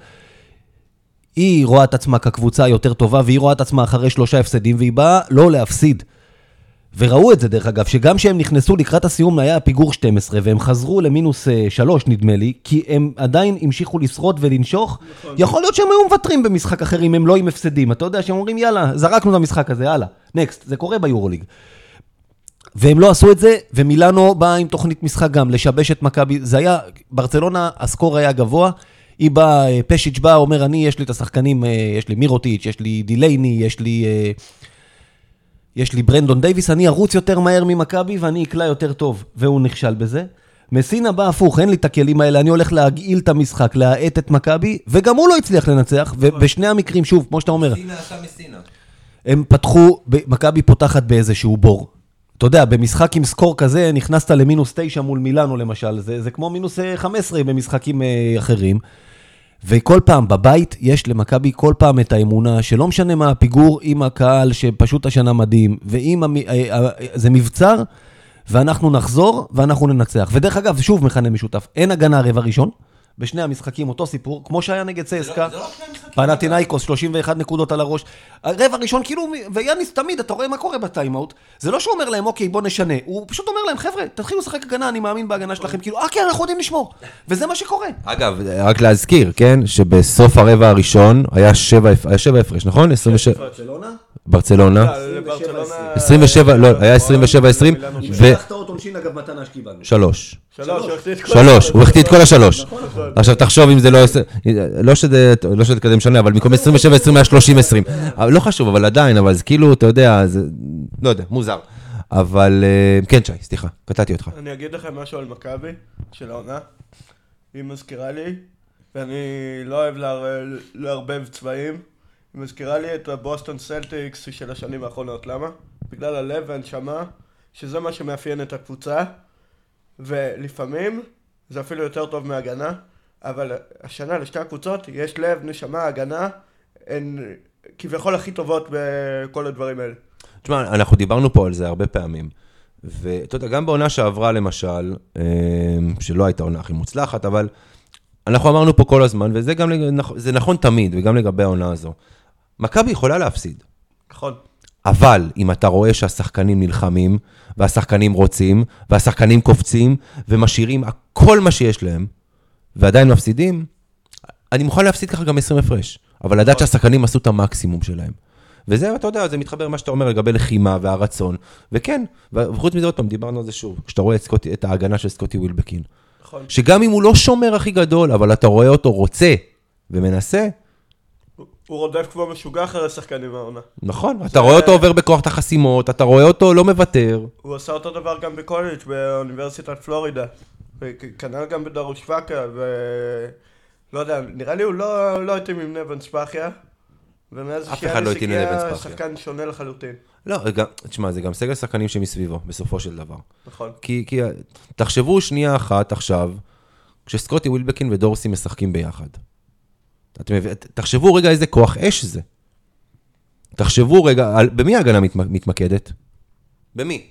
היא רואה את עצמה כקבוצה היותר טובה, והיא רואה את עצמה אחרי שלושה הפסדים, והיא באה לא להפסיד. וראו את זה, דרך אגב, שגם כשהם נכנסו לקראת הסיום היה פיגור 12, והם חזרו למינוס 3, נדמה לי, כי הם עדיין המשיכו לשרוד ולנשוך. יכול להיות שהם היו מוותרים במשחק אחר אם הם לא עם הפסדים. אתה יודע שהם אומרים, יאללה, זרקנו את המשחק הזה, הלאה, נקסט, זה קורה ביורוליג. והם לא עשו את זה, ומילאנו באה עם תוכנית משחק גם, לשבש את מכבי. זה היה, ברצלונה, ה score היה גבוה. היא באה, אה, פשיץ' בא, אומר, אני, יש לי את השחקנים, אה, יש לי מירוטיץ', יש לי דיליייני, יש לי... אה, יש לי ברנדון דייוויס, אני ארוץ יותר מהר ממכבי ואני אקלע יותר טוב. והוא נכשל בזה. מסינה בא הפוך, אין לי את הכלים האלה, אני הולך להגעיל את המשחק, להאט את מכבי, וגם הוא לא הצליח לנצח, ובשני המקרים, שוב, כמו שאתה אומר, מסינה עשה מסינה. הם פתחו, מכבי פותחת באיזשהו בור. אתה יודע, במשחק עם סקור כזה, נכנסת למינוס תשע מול מילאנו למשל, זה, זה כמו מינוס אה, 15 במשחקים אחרים. וכל פעם, בבית יש למכבי כל פעם את האמונה שלא משנה מה הפיגור עם הקהל שפשוט השנה מדהים, ואם המ... אה, אה, זה מבצר, ואנחנו נחזור ואנחנו ננצח. ודרך אגב, שוב מכנה משותף, אין הגנה רבע ראשון, בשני המשחקים אותו סיפור, כמו שהיה נגד צסקה. פנטינאיקוס, 31 נקודות על הראש. רבע ראשון, כאילו, ויאניס תמיד, אתה רואה מה קורה בטיימאוט. זה לא שהוא אומר להם, אוקיי, בוא נשנה. הוא פשוט אומר להם, חבר'ה, תתחילו לשחק הגנה, אני מאמין בהגנה שלכם. כאילו, אה, כן, אנחנו יודעים לשמור. וזה מה שקורה. אגב, רק להזכיר, כן, שבסוף הרבע הראשון היה שבע הפ- היה שבע הפרש, נכון? 27, ברצלונה. לברצלונה... 27, לא, היה 27, 20, ו... החטאות עונשין, אגב, מתנה שקיבלנו. שלוש. שלוש, הוא החטיא את כל השלוש. נכון, עכשיו תחשוב אם זה לא... לא שזה לא שזה כזה משנה, אבל במקום 27, 20 היה 30, 20. אבל לא חשוב, אבל עדיין, אבל זה כאילו, אתה יודע, זה... לא יודע, מוזר. אבל... אה, כן, שי, סליחה, קטעתי אותך. אני אגיד לכם משהו על מכבי, של העונה. היא מזכירה לי, ואני לא אוהב לער- לערבב צבעים, היא מזכירה לי את הבוסטון סלטיקס של השנים האחרונות. למה? בגלל הלב והנשמה, שזה מה שמאפיין את הקבוצה, ולפעמים זה אפילו יותר טוב מהגנה, אבל השנה לשתי הקבוצות יש לב, נשמה, הגנה, הן כביכול הכי טובות בכל הדברים האלה. תשמע, אנחנו דיברנו פה על זה הרבה פעמים. ואתה יודע, גם בעונה שעברה למשל, אה, שלא הייתה העונה הכי מוצלחת, אבל אנחנו אמרנו פה כל הזמן, וזה גם, לג- נכ- זה נכון תמיד, וגם לגבי העונה הזו. מכבי יכולה להפסיד, נכון. אבל אם אתה רואה שהשחקנים נלחמים, והשחקנים רוצים, והשחקנים קופצים, ומשאירים כל מה שיש להם, ועדיין מפסידים, אני מוכן להפסיד ככה גם 20 הפרש. אבל לדעת שהשחקנים עשו את המקסימום שלהם. וזה, אתה יודע, זה מתחבר למה שאתה אומר לגבי לחימה והרצון. וכן, וחוץ מזה עוד פעם, דיברנו על זה שוב, כשאתה רואה את, סקוטי, את ההגנה של סקוטי ווילבקין. נכון. שגם אם הוא לא שומר הכי גדול, אבל אתה רואה אותו רוצה ומנסה, הוא רודף כמו משוגע אחרי שחקנים העונה. נכון, אתה רואה אותו עובר בכוח את החסימות, אתה רואה אותו לא מוותר. הוא עשה אותו דבר גם בקולג' באוניברסיטת פלורידה. וכנ"ל גם בדרוש פאקה, ו... לא יודע, נראה לי הוא לא, לא התאים עם נבן ספחיה. ומאז אחד לא הגיע. שחקן שונה לחלוטין. לא, תשמע, זה גם סגל שחקנים שמסביבו, בסופו של דבר. נכון. כי, כי תחשבו שנייה אחת עכשיו, כשסקוטי ווילבקין ודורסי משחקים ביחד. אתם מבין? תחשבו רגע איזה כוח אש זה. תחשבו רגע, על, במי ההגנה מת, מתמקדת? במי?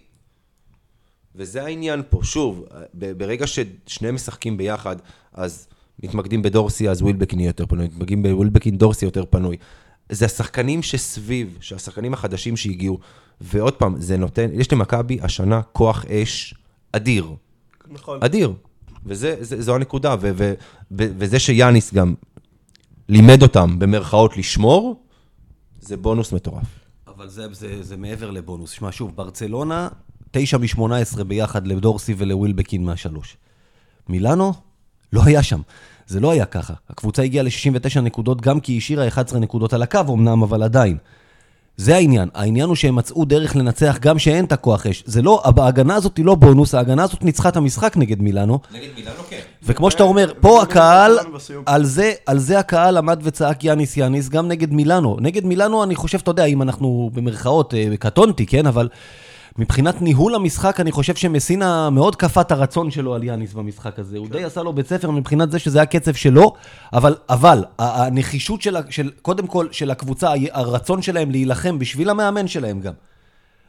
וזה העניין פה, שוב, ברגע ששניהם משחקים ביחד, אז מתמקדים בדורסי, אז ווילבקין יהיה יותר פנוי, מתמקדים בווילבקין, דורסי יותר פנוי. זה השחקנים שסביב, שהשחקנים החדשים שהגיעו, ועוד פעם, זה נותן, יש למכבי השנה כוח אש אדיר. נכון. אדיר. וזה, זה, זו הנקודה, ו, ו, ו, וזה שיאניס גם לימד אותם, במרכאות, לשמור, זה בונוס מטורף. אבל זה, זה, זה מעבר לבונוס. שמע, שוב, ברצלונה, 9 מ-18 ביחד לדורסי ולווילבקין מהשלוש. מילאנו, לא היה שם. זה לא היה ככה. הקבוצה הגיעה ל-69 נקודות, גם כי היא השאירה 11 נקודות על הקו אמנם, אבל עדיין. זה העניין. העניין הוא שהם מצאו דרך לנצח גם שאין את הכוח אש. זה לא, ההגנה הזאת היא לא בונוס, ההגנה הזאת ניצחה את המשחק נגד מילאנו. נגד מילאנו כן. וכמו שאתה אומר, פה הקהל, על זה, על זה הקהל עמד וצעק יאניס יאניס, גם נגד מילאנו. נגד מילאנו, אני חושב, אתה יודע, אם אנחנו במרכאות, אה, קטונתי, כן, אבל מבחינת ניהול המשחק, אני חושב שמסינה מאוד כפה את הרצון שלו על יאניס במשחק הזה. הוא די עשה לו בית ספר מבחינת זה שזה הקצב שלו, אבל, אבל, הנחישות של, של, קודם כל, של הקבוצה, הרצון שלהם להילחם בשביל המאמן שלהם גם.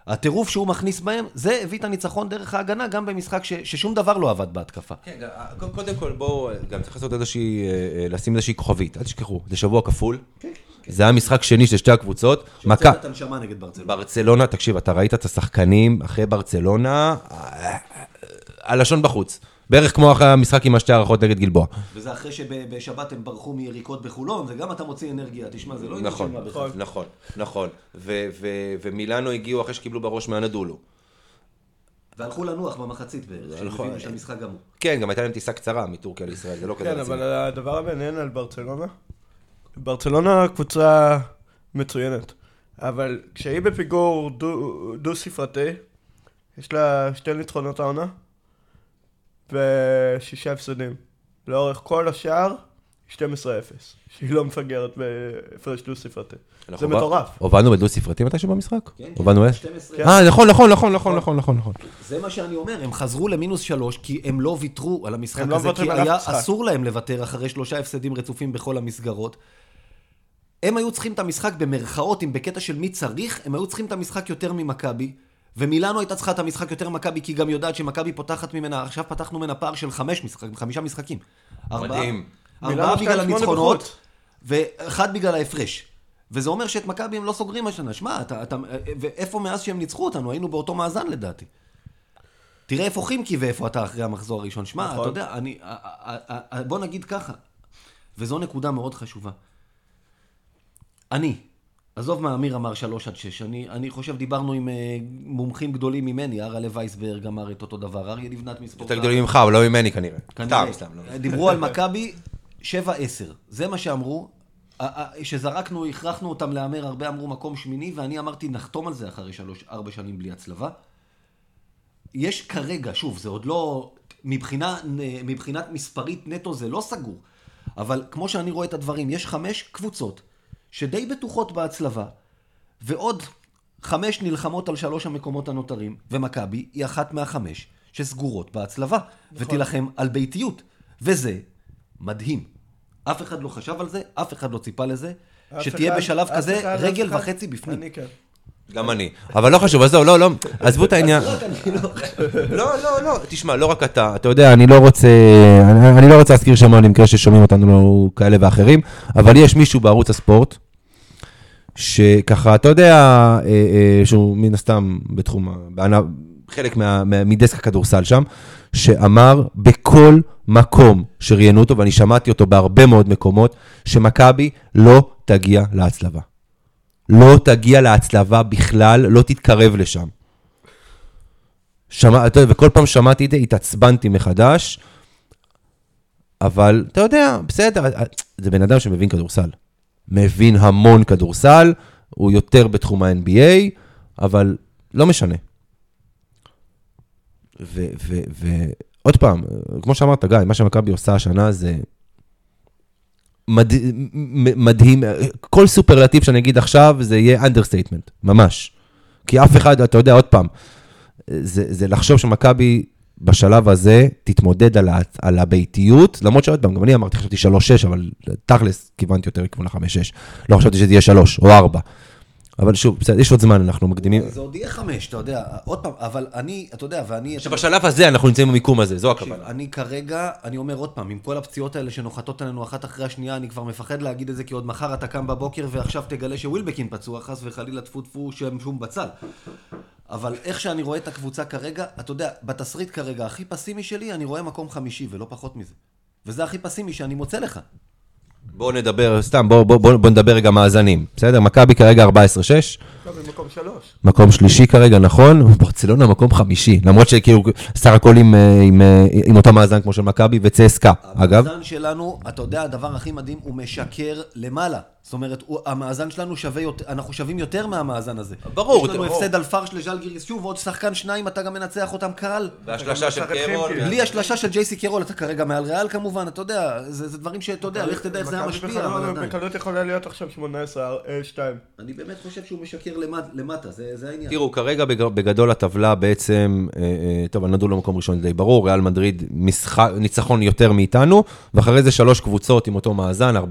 הטירוף שהוא מכניס בהם, זה הביא את הניצחון דרך ההגנה, גם במשחק ש, ששום דבר לא עבד בהתקפה. כן, קודם כל בואו, גם צריך לעשות איזושהי, אה, אה, לשים איזושהי כוכבית, אל תשכחו, זה שבוע כפול. זה היה משחק שני של שתי הקבוצות. מכה- את הנשמה נגד ברצלונה. ברצלונה, תקשיב, אתה ראית את השחקנים אחרי ברצלונה, הלשון בחוץ. בערך כמו אחרי המשחק עם השתי הערכות נגד גלבוע. וזה אחרי שבשבת הם ברחו מיריקות בחולון, וגם אתה מוציא אנרגיה, תשמע, זה לא עניין נכון, של מה בכלל. נכון, נכון. ו- ו- ומילאנו הגיעו אחרי שקיבלו בראש מהנדולו. והלכו לנוח במחצית בערך, שהם נכון. הבינו שהמשחק גמור. כן, גם הייתה להם טיסה קצרה מטורקיה לישראל, זה לא כזה כן, רציני. אבל הדבר המעניין על ברצלונה, ברצלונה קבוצה מצוינת, אבל כשהיא בפיגור דו- דו-ספרתי, יש לה שתי ניצחונות העונה ושישה הפסדים. לאורך כל השער, 12-0, שהיא לא מפגרת בהפרש דו-ספרתי. זה מטורף. הובלנו בדו ספרתי מתישהו במשחק? כן, הובלנו אש? 12. אה, נכון, נכון, נכון, נכון, נכון, נכון, נכון. זה מה שאני אומר, הם חזרו למינוס שלוש, כי הם לא ויתרו על המשחק לא הזה, כי היה משחק. אסור להם לוותר אחרי שלושה הפסדים רצופים בכל המסגרות. הם היו צריכים את המשחק במרכאות, אם בקטע של מי צריך, הם היו צריכים את המשחק יותר ממכבי. ומילאנו הייתה צריכה את המשחק יותר ממכבי, כי היא גם יודעת שמכבי פותחת ממנה, עכשיו פתחנו ממנה פער של חמש משחק, חמישה משחקים. ארבעה- מדהים. ארבעה מילאנו בגלל הניצחונות. ואחד בגלל ההפרש. וזה אומר שאת מכבי הם לא סוגרים השנה. שמע, אתה, אתה, ואיפה מאז שהם ניצחו אותנו? היינו באותו מאזן לדעתי. תראה איפה חימקי ואיפה אתה אחרי המחזור הראשון. שמע, נכון. אתה יודע, אני, בוא נגיד ככה, וזו נקודה מאוד חשובה. אני, עזוב מה אמיר אמר שלוש עד שש, אני, אני חושב, דיברנו עם אה, מומחים גדולים ממני, הרלה וייסברג אמר את אותו דבר, אריה לבנת מספורט. יותר גדולים ממך, אבל לא ממני כנראה. כנראה. סתם. לא. דיברו על *laughs* מכבי 7-10. זה מה שאמרו. שזרקנו, הכרחנו אותם להמר, הרבה אמרו מקום שמיני, ואני אמרתי, נחתום על זה אחרי שלוש, ארבע שנים בלי הצלבה. יש כרגע, שוב, זה עוד לא, מבחינה, מבחינת מספרית נטו זה לא סגור, אבל כמו שאני רואה את הדברים, יש חמש קבוצות שדי בטוחות בהצלבה, ועוד חמש נלחמות על שלוש המקומות הנותרים, ומכבי היא אחת מהחמש שסגורות בהצלבה, ותילחם על ביתיות. וזה מדהים. אף אחד לא חשב על זה, אף אחד לא ציפה לזה, שתהיה אחד- בשלב כזה אחד- אף רגל אחד- וחצי בפנים. אני כן. גם אני. אבל לא חשוב, עזוב, לא, לא, עזבו את העניין. אני לא- לא, לא, לא, תשמע, לא רק אתה, אתה יודע, אני לא רוצה, אני, לא רוצה להזכיר שם למקרה ששומעים אותנו לא כאלה ואחרים, אבל יש מישהו בערוץ הספורט, שככה, אתה יודע, אה, אה, שהוא מן הסתם בתחום, חלק מה, מה, מדסק הכדורסל שם, שאמר בכל מקום שראיינו אותו, ואני שמעתי אותו בהרבה מאוד מקומות, שמכבי לא תגיע להצלבה. לא תגיע להצלבה בכלל, לא תתקרב לשם. שמע, אתה יודע, וכל פעם שמעתי את זה, התעצבנתי מחדש, אבל אתה יודע, בסדר, זה בן אדם שמבין כדורסל. מבין המון כדורסל, הוא יותר בתחום ה-NBA, אבל לא משנה. ועוד פעם, כמו שאמרת, גיא, מה שמכבי עושה השנה זה מד... מדהים. כל סופרלטיב שאני אגיד עכשיו, זה יהיה understatement, ממש. כי אף אחד, אתה יודע, עוד פעם, זה, זה לחשוב שמכבי בשלב הזה תתמודד על, ה, על הביתיות, למרות שעוד פעם, גם אני אמרתי, חשבתי 3-6, אבל תכלס כיוונתי יותר לכיוון ה-5-6. לא חשבתי שזה יהיה 3 או 4. אבל שוב, בסדר, יש עוד זמן, אנחנו מקדימים. זה עוד יהיה חמש, אתה יודע, עוד פעם, אבל אני, אתה יודע, ואני... שבשלב הזה אנחנו נמצאים במיקום הזה, זו הכוונה. אני כרגע, אני אומר עוד פעם, עם כל הפציעות האלה שנוחתות עלינו אחת אחרי השנייה, אני כבר מפחד להגיד את זה, כי עוד מחר אתה קם בבוקר ועכשיו תגלה שווילבקין פצוע, חס וחלילה טפו טפו שהם שום בצל. אבל איך שאני רואה את הקבוצה כרגע, אתה יודע, בתסריט כרגע הכי פסימי שלי, אני רואה מקום חמישי ולא פחות מזה. וזה הכי פסימי שאני מוצא לך. בואו נדבר, סתם, בואו בוא, בוא, בוא נדבר רגע מאזנים, בסדר? מכבי כרגע 14-6, לא, במקום שלוש. מקום שלישי כרגע, נכון? ברצלונה מקום חמישי, למרות שכאילו סך הכל עם, אה, עם, אה, עם אותו מאזן כמו של מכבי וצסקה, אגב. המאזן שלנו, אתה יודע, הדבר הכי מדהים, הוא משקר למעלה. זאת אומרת, הוא, המאזן שלנו שווה יותר, אנחנו שווים יותר מהמאזן הזה. ברור, יש לנו ברור. הפסד על פרש לז'לגיריס, שוב, עוד שחקן שניים, אתה גם מנצח אותם קל. והשלושה של קרול. בלי השלשה של ג'ייסי קרול, אתה כרגע מעל ריאל כמובן, אתה יודע, זה, זה דברים שאתה יודע, לך תדע איך זה היה משפיע, אבל לא- עדיין. בקלות יכולה להיות עכשיו 18, 2. אני באמת חושב שהוא משקר למט- למטה, זה זה העניין. תראו, כרגע בג- בגדול הטבלה בעצם, אה, אה, טוב, הנדון למקום ראשון די ברור, ריאל מדריד ניצחון יותר מאיתנו, ואחרי זה שלוש קבוצות עם אותו מאזן, 14-6,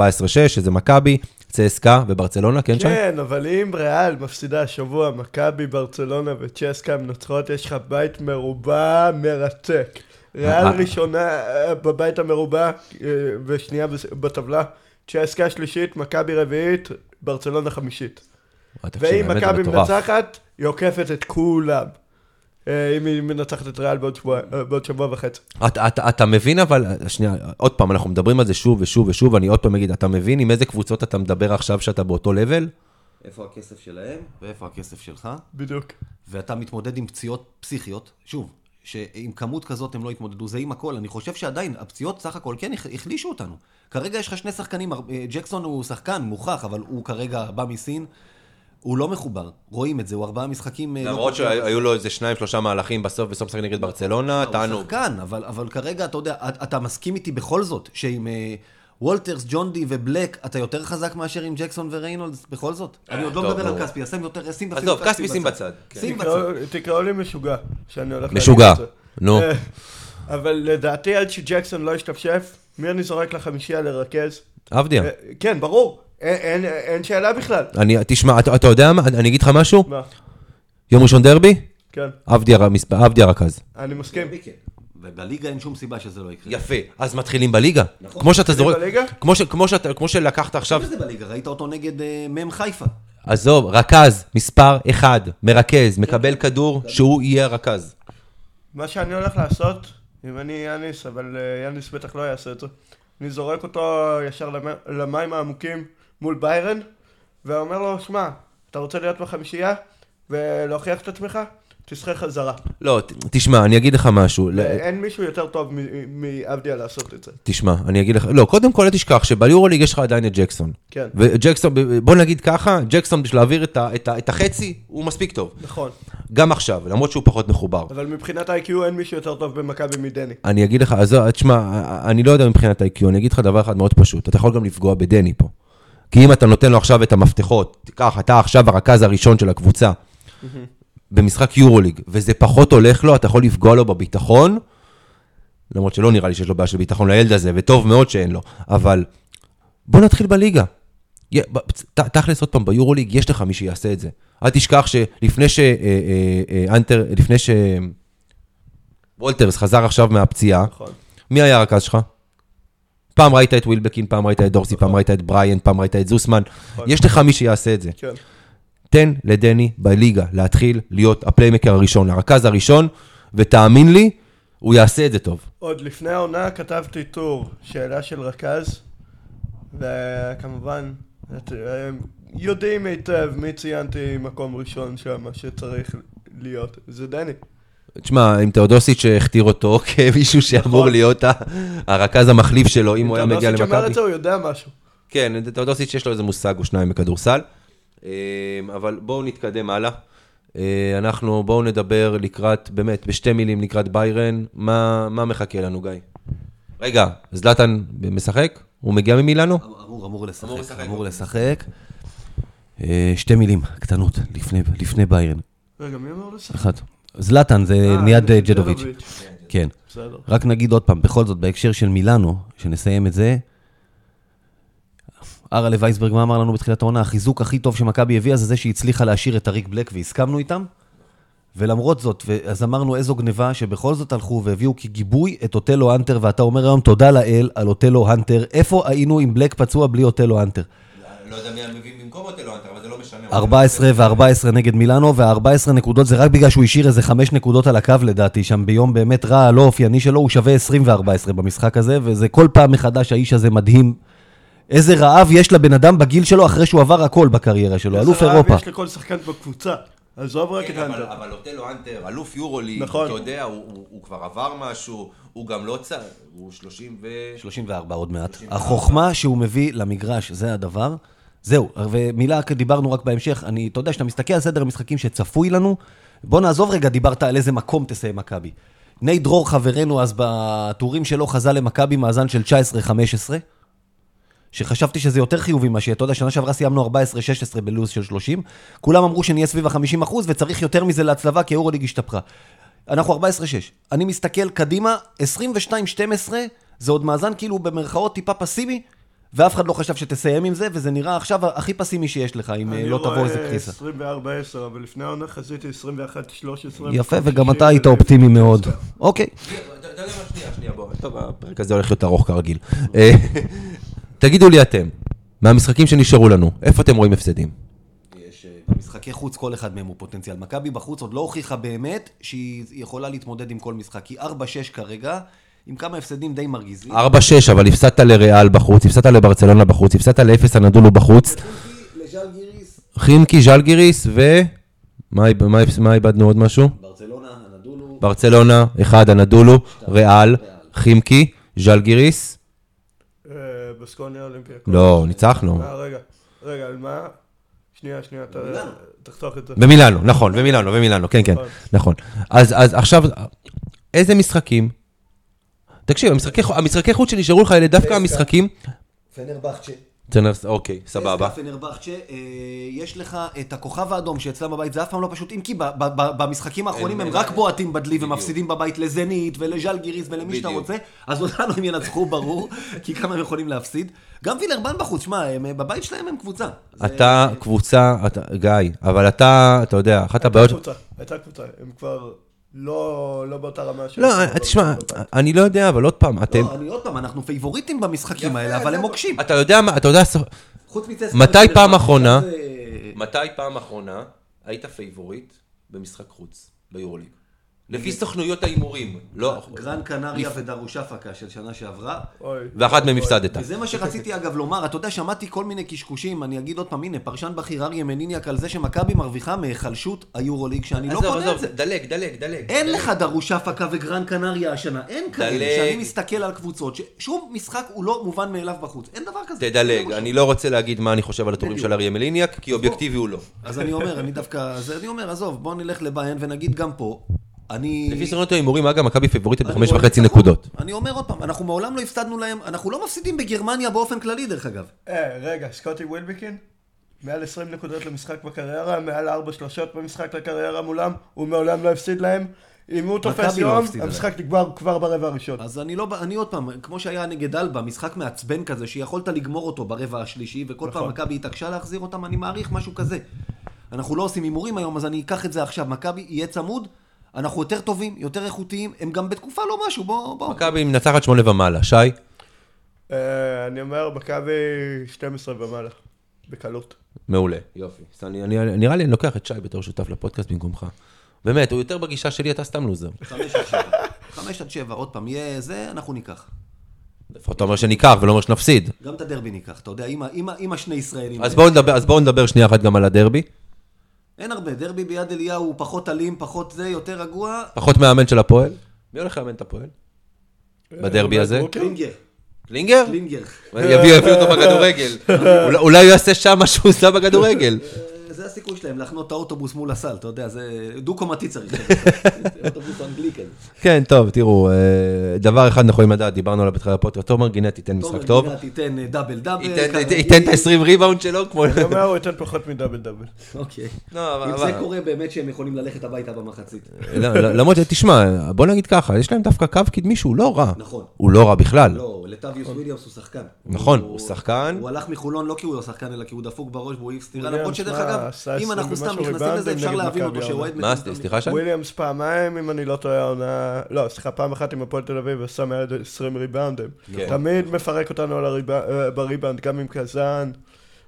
שזה מכבי, צסקה וברצלונה, כן, שי? כן, אבל אם ריאל מפסידה השבוע, מכבי, ברצלונה וצ'סקה מנצחות, יש לך בית מרובע מרתק. ריאל אה, ראשונה אה, בבית המרובע אה, ושנייה בטבלה, צ'סקה שלישית, מכבי רביעית, ברצלונה חמישית. אה, ואם מכבי. מנצחת, היא עוקפת את כולם. אה, אם היא מנצחת את ריאל בעוד שבוע- אה, וחצי. אתה, אתה, אתה מבין אבל, שנייה, עוד פעם, אנחנו מדברים על זה שוב ושוב ושוב, אני עוד פעם אגיד, אתה מבין עם איזה קבוצות אתה מדבר עכשיו שאתה באותו לבל? איפה הכסף שלהם ואיפה הכסף שלך, בדיוק. ואתה מתמודד עם פציעות פסיכיות, שוב, שעם כמות כזאת הם לא יתמודדו, זה עם הכל. אני חושב שעדיין, הפציעות סך הכל כן הח- החלישו אותנו. כרגע יש לך שני שחקנים, אה, ג'קסון הוא שחקן מוכח, אבל הוא כרגע בא מסין. הוא לא מחובר, רואים את זה, הוא ארבעה משחקים... אה, לא למרות טובים. שהיו לו איזה שניים, שלושה מהלכים בסוף, בסוף משחק נגד ברצלונה, הוא תענוג. שחקן, אבל, אבל כרגע, אתה יודע, אתה מסכים איתי בכל זאת, שעם אה, וולטרס, ג'ון די ובלק, אתה יותר חזק מאשר עם ג'קסון וריינולדס, בכל זאת. אני עוד לא מדבר על. כספי, שים יותר, שים עזוב, אפילו כספי שים בצד. כן. שים בצד. תקראו- תקראו לי משוגע, שאני הולך להגיד משוגע. נו. אה, אבל לדעתי עד שג'קסון לא ישתפשף, מי אני זורק לחמישייה לרכז? עבדיה. אה, כן, ברור, אין- אין- אין שאלה בכלל. אני, תשמע, אתה, אתה יודע מה, אני אגיד לך משהו? מה? יום ראשון דרבי, כן, עבדיה, ר- מספר- עבדיה רכז. אני מסכים. ובליגה אין שום סיבה שזה לא יקרה. יפה, אז מתחילים בליגה. כמו שאתה זורק? כמו, ש, כמו, שאתה, כמו שלקחת עכשיו, מה זה בליגה? ראית אותו נגד אה, מ"ם חיפה. עזוב, רכז, מספר אחד, מרכז, מקבל כדור, שהוא יהיה הרכז. מה שאני הולך לעשות, אם אני יאניס, אבל אה, יאניס בטח לא יעשה את זה, אני זורק אותו ישר למ- למים העמוקים מול ביירן, ואומר לו, שמע, אתה רוצה להיות בחמישייה ולהוכיח את עצמך? תשחה חזרה. לא, ת- תשמע, אני אגיד לך משהו. ל- אין מישהו יותר טוב מעבדיה לעשות את זה. תשמע, אני אגיד לך, לא, קודם כל אל תשכח שביורוליג יש לך עדיין את ג'קסון. כן. וג'קסון, בוא נגיד ככה, ג'קסון בשביל להעביר את, ה, את, ה, את החצי, הוא מספיק טוב. נכון. גם עכשיו, למרות שהוא פחות מחובר. אבל מבחינת ה-IQ אין מישהו יותר טוב במכבי מדני. אני אגיד לך, אז תשמע, אני לא יודע מבחינת ה-IQ, אני אגיד לך דבר אחד מאוד פשוט, אתה יכול גם לפגוע בדני פה. כי אם אתה נותן לו עכשיו את המפתחות, תיקח, אתה עכשיו הרכז הראשון של הקבוצה, במשחק יורוליג, וזה פחות הולך לו, אתה יכול לפגוע לו בביטחון, למרות שלא נראה לי שיש לו בעיה של ביטחון לילד הזה, וטוב מאוד שאין לו, אבל בוא נתחיל בליגה. תכלס, עוד פעם, ביורוליג יש לך מי שיעשה את זה. אל תשכח שלפני ש... אה, אה, אה, האנטר, לפני ש... וולטרס חזר עכשיו מהפציעה, נכון. מי היה הרכז שלך? פעם ראית את ווילבקין, פעם ראית את דורסי, פעם ראית את בריאנט, פעם ראית את זוסמן. יש לך מי שיעשה את זה. כן. תן לדני בליגה להתחיל להיות ה playmaker הראשון, הרכז הראשון, ותאמין לי, הוא יעשה את זה טוב. עוד לפני העונה כתבתי טור, שאלה של רכז, וכמובן, את- יודעים היטב מי ציינתי מקום ראשון שם שצריך להיות, זה דני. תשמע, עם תאודוסיץ' שהכתיר אותו *laughs* כמישהו שאמור נכון. להיות הרכז המחליף שלו, אם הוא היה מגיע תאודוסיץ' אומר למכבי. את זה, הוא יודע משהו. כן, תאודוסיץ' יש לו איזה מושג או שניים בכדורסל. אה, אבל בואו נתקדם הלאה. אה, אנחנו, בואו נדבר לקראת, באמת, בשתי מילים לקראת ביירן, מה, מה מחכה לנו, גיא? רגע, זלאטן משחק? הוא מגיע ממילאנו? אמור, אמור לשחק, אמור לשחק, אמור. לשחק. אה, שתי מילים קטנות, לפני- לפני ביירן. רגע, מי אמר לשחק? אחת. זלאטן זה אה, ליד אה, ג'דוביץ'. כן. בסדר. רק נגיד עוד פעם, בכל זאת, בהקשר של מילאנו, שנסיים את זה, אראלה וייסברג, מה אמר לנו בתחילת העונה? החיזוק הכי טוב שמכבי הביאה זה זה שהיא הצליחה להשאיר את אריק בלק והסכמנו איתם. ולמרות זאת, אז אמרנו איזו גניבה שבכל זאת הלכו והביאו כגיבוי את אוטלו הנטר, ואתה אומר היום תודה לאל על אוטלו הנטר. איפה היינו עם בלק פצוע בלי אוטלו הנטר? לא יודע מי מביא במקום אותו, אבל זה לא משנה. 14 ו-14 נגד מילאנו, וה-14 נקודות זה רק בגלל שהוא השאיר איזה 5 נקודות על הקו לדעתי, שם ביום באמת רע, לא אופייני שלו, הוא שווה 20 ו-14 במשחק הזה, וזה כל פעם מחדש האיש הזה מדהים. איזה רעב יש לבן אדם בגיל שלו אחרי שהוא עבר הכל בקריירה שלו, אלוף איזה רעב אירופה. יש לכל שחקן בקבוצה. עזוב רק את כן, אבל, האנטר. אבל אוטלו אנטר, אלוף יורוליג, נכון. אתה יודע, הוא, הוא, הוא כבר עבר משהו, הוא גם לא צע... הוא 30 ו... 34 עוד מעט. החוכמה שהוא מביא למגרש, זה הדבר. זהו, ומילה, דיברנו רק בהמשך, אני, אתה יודע, כשאתה מסתכל על סדר המשחקים שצפוי לנו, בוא נעזוב רגע, דיברת על איזה מקום תסיים מכבי. ני דרור חברנו אז בטורים שלו חזה למכבי מאזן של 19-15, שחשבתי שזה יותר חיובי מה שאתה יודע, שנה שעברה סיימנו 14-16 בלוז של 30, כולם אמרו שנהיה סביב ה-50 אחוז, וצריך יותר מזה להצלבה, כי היורוליג השתפרה. אנחנו 14-6. אני מסתכל קדימה, 22-12, זה עוד מאזן כאילו במרכאות טיפה פסימי, ואף אחד לא חשב שתסיים עם זה, וזה נראה עכשיו הכי פסימי שיש לך, אם אה, לא תבוא איזה קריסה. אני רואה 24-10, אבל לפני העונה חזיתי 21-13. יפה, וגם אתה היית אופטימי מאוד. אוקיי. אתה יודע מה? שנייה, שנייה, בוא. טוב, הפרק הזה הולך להיות ארוך כרגיל. אה, *laughs* תגידו לי אתם, מהמשחקים שנשארו לנו, איפה אתם רואים הפסדים? יש אה, במשחקי חוץ, כל אחד מהם הוא פוטנציאל. מכבי בחוץ עוד לא הוכיחה באמת שהיא יכולה להתמודד עם כל משחק. היא 4-6 כרגע, עם כמה הפסדים די מרגיזים. 4-6, אבל הפסדת לריאל בחוץ, הפסדת לברצלונה בחוץ, הפסדת לאפס הנדולו בחוץ, חימקי, ז'לגיריס ו... מה איבדנו עוד משהו? ברצלונה, הנדולו. ברצלונה, אחד, הנדולו, ריאל, חימקי, ז'לגיריס. אה, בסקוניה אולימפיה. לא, ניצחנו. אה, רגע, רגע, על מה? שנייה, שנייה, תחתוך את זה. במילאנו, נכון, במילאנו, במילאנו, כן, כן, נכון. אז, אז עכשיו, איזה משחקים? תקשיב, המשחקי, המשחקי חוץ שנשארו לך אלה דווקא המשחקים... פנרבכצ'ה. אוקיי, סבבה. פנרבכצ'ה, אה, יש לך את הכוכב האדום שאצלם בבית, זה אף פעם לא פשוט, אם כי ב- ב- ב- במשחקים האחרונים הם רק בועטים בדלי ומפסידים בבית לזנית ולז'לגיריס ולמי שאתה. רוצה, אז אותנו הם ינצחו ברור, *laughs* כי כמה הם יכולים להפסיד. גם וילרבן בחוץ, שמע, אה, בבית שלהם הם קבוצה. אתה קבוצה, גיא, אבל אתה, אתה יודע, אחת הבעיות... הייתה קבוצה, הייתה קבוצה, הם כבר לא לא באותה רמה של... לא, תשמע, אני לא יודע, אבל עוד פעם, אתם... לא, אני עוד פעם, אנחנו פייבוריטים במשחקים האלה, אבל הם מוקשים. אתה יודע מה, אתה יודע... חוץ מצסקה מתי פעם אחרונה? זה- מתי פעם אחרונה היית פייבוריט במשחק חוץ ביורוליג? לפי סוכנויות ההימורים, לא... גרן קנריה ודרושפקה של שנה שעברה. ואחת מהם הפסדת. וזה מה שרציתי אגב לומר, אתה יודע, שמעתי כל מיני קשקושים, אני אגיד עוד פעם, הנה, פרשן בכיר אריה מליניאק על זה שמכבי מרוויחה מהיחלשות היורוליג, שאני לא קונה את עזוב, זה. דלג, דלג, דלג. אין לך דרושפקה וגרן קנריה השנה, אין כאלה. שאני מסתכל על קבוצות, ששום משחק הוא לא מובן מאליו בחוץ, אין דבר כזה. תדלג, אני לא רוצה להגיד מה אני חושב על בדיוק. של אריה מליניאק, כי אובייקטיבי הוא לא. אז אני אומר, אני דווקא, אז אני אומר, עזוב, בוא נלך לביין ונגיד גם פה, אני... לפי סוכנויות ההימורים, אגב, מכבי פייבוריטית אני בחמש וחצי. נקודות. אני אומר עוד פעם, אנחנו מעולם לא הפסדנו להם, אנחנו לא מפסידים בגרמניה באופן כללי, דרך אגב. אה, רגע, סקוטי ווילבקין? מעל 20 נקודות למשחק בקריירה, מעל 4 שלושות במשחק לקריירה מולם, הוא מעולם לא הפסיד להם. אם הוא תופס לא יום, המשחק נגמר כבר ברבע הראשון. אז אני לא, אני עוד פעם, כמו שהיה נגד אלבה, משחק מעצבן כזה, שיכולת לגמור אותו ברבע השלישי, וכל פעם נכון. מכבי התעקשה להחזיר אותם, אני מעריך משהו כזה. אנחנו לא עושים הימורים היום, אז אני אקח את זה עכשיו. מכבי יהיה צמוד, אנחנו יותר טובים, יותר איכותיים, הם גם בתקופה לא משהו, בוא, בוא. מכבי מנצחת שמונה ומעלה. שי? אה, אני אומר, מכבי 12 ומעלה. בקלות. מעולה. יופי. אז אני- אני- נראה לי אני לוקח את שי בתור שותף לפודקאסט במקומך. באמת, הוא יותר בגישה שלי, אתה סתם לוזר. חמש עד שבע. חמש עד שבע, עוד פעם, יהיה זה, אנחנו ניקח. לפחות אתה אומר שניקח ולא אומר שנפסיד. גם את הדרבי ניקח, אתה יודע, עם השני ישראלים. אז בואו נדבר, אז בואו נדבר שנייה אחת גם על הדרבי. אין הרבה, דרבי ביד אליהו הוא פחות אלים, פחות זה, יותר רגוע. פחות מאמן של הפועל. מי הולך לאמן את הפועל? בדרבי הזה? ברוקר? קלינגר, קלינגר? קלינגר. יביא יביא אותו בכדורגל. אולי הוא יעשה שם מה שהוא עושה בכדורגל. אה, זה הסיכוי שלהם, להחנות את האוטובוס מול הסל, אתה יודע, זה דו-קומתי צריך. *laughs* אוטובוס אנגלי כזה. כן, טוב, תראו, אה, דבר אחד אנחנו יכולים לדעת, דיברנו עליו בתחילת הפודקאסט, תומר גינט ייתן משחק טוב. תומר גינת ייתן אה, דאבל דאבל. ייתן- את ה-20 ריבאונד שלו, כמו... אני אומר, הוא ייתן פחות מדאבל דאבל. אוקיי. לא, אם זה קורה, באמת שהם יכולים ללכת הביתה במחצית. לא, לא, למרות שתשמע, בוא נגיד ככה, יש להם דווקא קו קדמי שהוא לא רע. נכון. הוא לא רע בכלל. לא, לטביוס וויליאמס הוא שחקן. נכון, הוא שחקן. הוא הלך מחולון לא כי הוא לא שחקן, אלא כי הוא דפוק בראש והוא העיף סטירה, למרות שדרך אגב, אם 20 אנחנו סתם נכנסים לזה, אפשר להבין אותו. שאוהד מה, מטומטם. סליחה שי? וויליאמס פעמיים, אם אני לא טועה, העונה... לא, סליחה, פעם אחת עם הפועל תל אביב עשה מעל 20 ריבאונדים. כן. תמיד מפרק אותנו אה, בריבאונד, גם עם קזאן,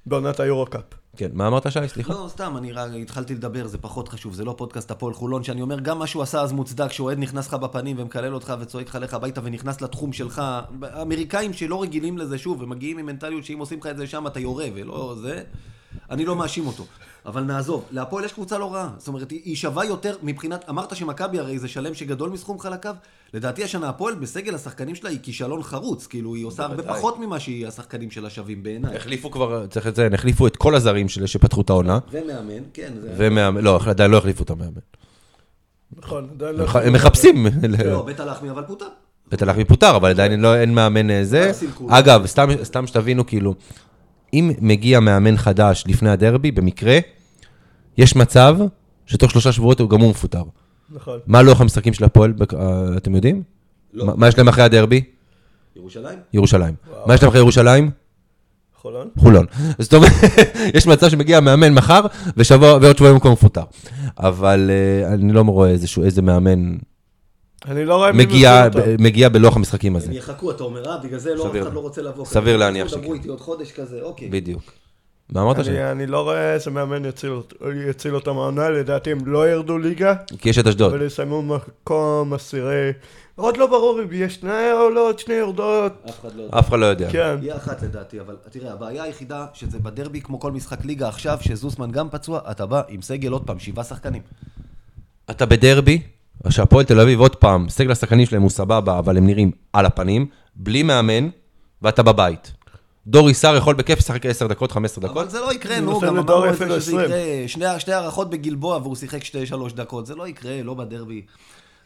בעונת היורו-קאפ. כן, מה אמרת שי? סליחה. לא, סתם, אני רק התחלתי לדבר, זה פחות חשוב, זה לא פודקאסט הפועל חולון, שאני אומר, גם מה שהוא עשה אז מוצדק, שאוהד נכנס לך בפנים ומקלל אותך וצועק לך לך הביתה ונכנס לתחום שלך. אמריקאים שלא רגילים לזה, שוב, הם מגיעים עם מנטליות שאם עושים לך את זה שם אתה יורה ולא זה, אני לא מאשים אותו. אבל נעזוב, להפועל יש קבוצה לא רעה. זאת אומרת, היא שווה יותר מבחינת, אמרת שמכבי הרי זה שלם שגדול מסכום חלקיו. לדעתי השנה הפועל בסגל השחקנים שלה היא כישלון חרוץ, כאילו היא עושה הרבה. פחות ממה שהשחקנים שלה שווים בעיניי. החליפו כבר, צריך לציין, החליפו את כל הזרים של- שפתחו את העונה. ומאמן, כן. זה- ומאמן, לא, עדיין לא החליפו את המאמן. נכון, עדיין לא... הם מחפשים. לא, בית הלחמי אבל פוטר. בית הלחמי פוטר, אבל עדיין לא, אין מאמן אה, זה. אגב, סתם שתבינו, כאילו, אם מגיע מאמן חדש לפני הדרבי, במקרה, יש מצב שתוך שלושה שבועות הוא גם הוא מפוטר. נכון. מה לוח המשחקים של הפועל, אה, אתם יודעים? לא. מה- מה יש להם אחרי הדרבי? ירושלים? ירושלים. מה יש להם אחרי ירושלים? חולון? חולון. זאת אומרת, *laughs* יש מצב שמגיע מאמן מחר, ושבוע, ועוד שבועיים הוא כבר מפוטר. אבל אה, אני לא רואה איזשהו, איזה מאמן אני לא רואה מי מגיע, מפעיל אותו. מגיע בלוח המשחקים הזה. הם יחכו, אתה אומר, אה, בגלל זה לא, אף. אחד לא רוצה לבוא. סביר. להניח דברו שכן. איתי עוד חודש כזה, אוקיי. בדיוק. מה אמרת שם? אני, לא רואה איזה מאמן יציל, אות- יציל אותם העונה, לדעתי הם לא ירדו ליגה, כי יש את אשדוד. אבל יסיימו מקום עשירי. עוד לא ברור אם יש שני עולות, שני יורדות. אף אחד לא יודע. אף אחד לא יודע. כן. יהיה אחת לדעתי, אבל תראה, הבעיה היחידה שזה בדרבי כמו כל משחק ליגה עכשיו, שזוסמן גם פצוע, אתה בא עם סגל עוד פעם, שבעה שחקנים. אתה בדרבי, שהפועל תל אביב, עוד פעם, סגל השחקנים שלהם הוא סבבה, אבל הם נראים על הפנים, בלי מאמן, ואתה בבית. דורי סער יכול בכיף לשחק 10 דקות, 15 דקות. אבל זה לא יקרה, נו, גם אמרנו את זה שזה 20. יקרה. שני- שתי הארכות בגלבוע והוא שיחק שתי שלוש דקות, זה לא יקרה, לא בדרבי.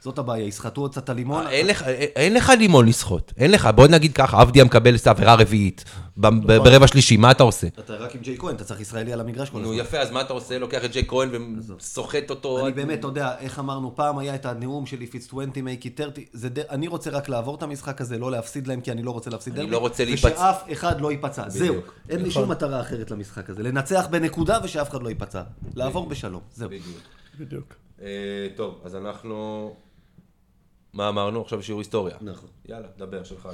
זאת הבעיה, יסחטו עוד קצת את הלימון. אין לך, לימון לסחוט, אין לך, בוא נגיד ככה, עבדיה מקבל עבירה רביעית, ב- נכון. ברבע שלישי, מה אתה עושה? אתה רק עם ג'יי כהן, אתה צריך ישראלי על המגרש כל נו הזמן. יפה, אז מה אתה עושה? לוקח את ג'יי כהן וסוחט אותו. אני באמת, אתה יודע, איך אמרנו, פעם היה את הנאום שלי, If it's 20, make it 30, זה ד... אני רוצה רק לעבור את המשחק הזה, לא להפסיד להם, כי אני לא רוצה להפסיד אני דרבי. לא רוצה להיפצע. ושאף אחד לא ייפצע, זהו. בדיוק. אין לי שום מטרה אחרת למשחק הזה. לנצח בנקודה ושאף אחד לא ייפצע. לעבור בשלום, זהו. בדיוק. אה, טוב, אז אנחנו... מה אמרנו? עכשיו שיעור היסטוריה. נכון. יאללה, דבר, שלך.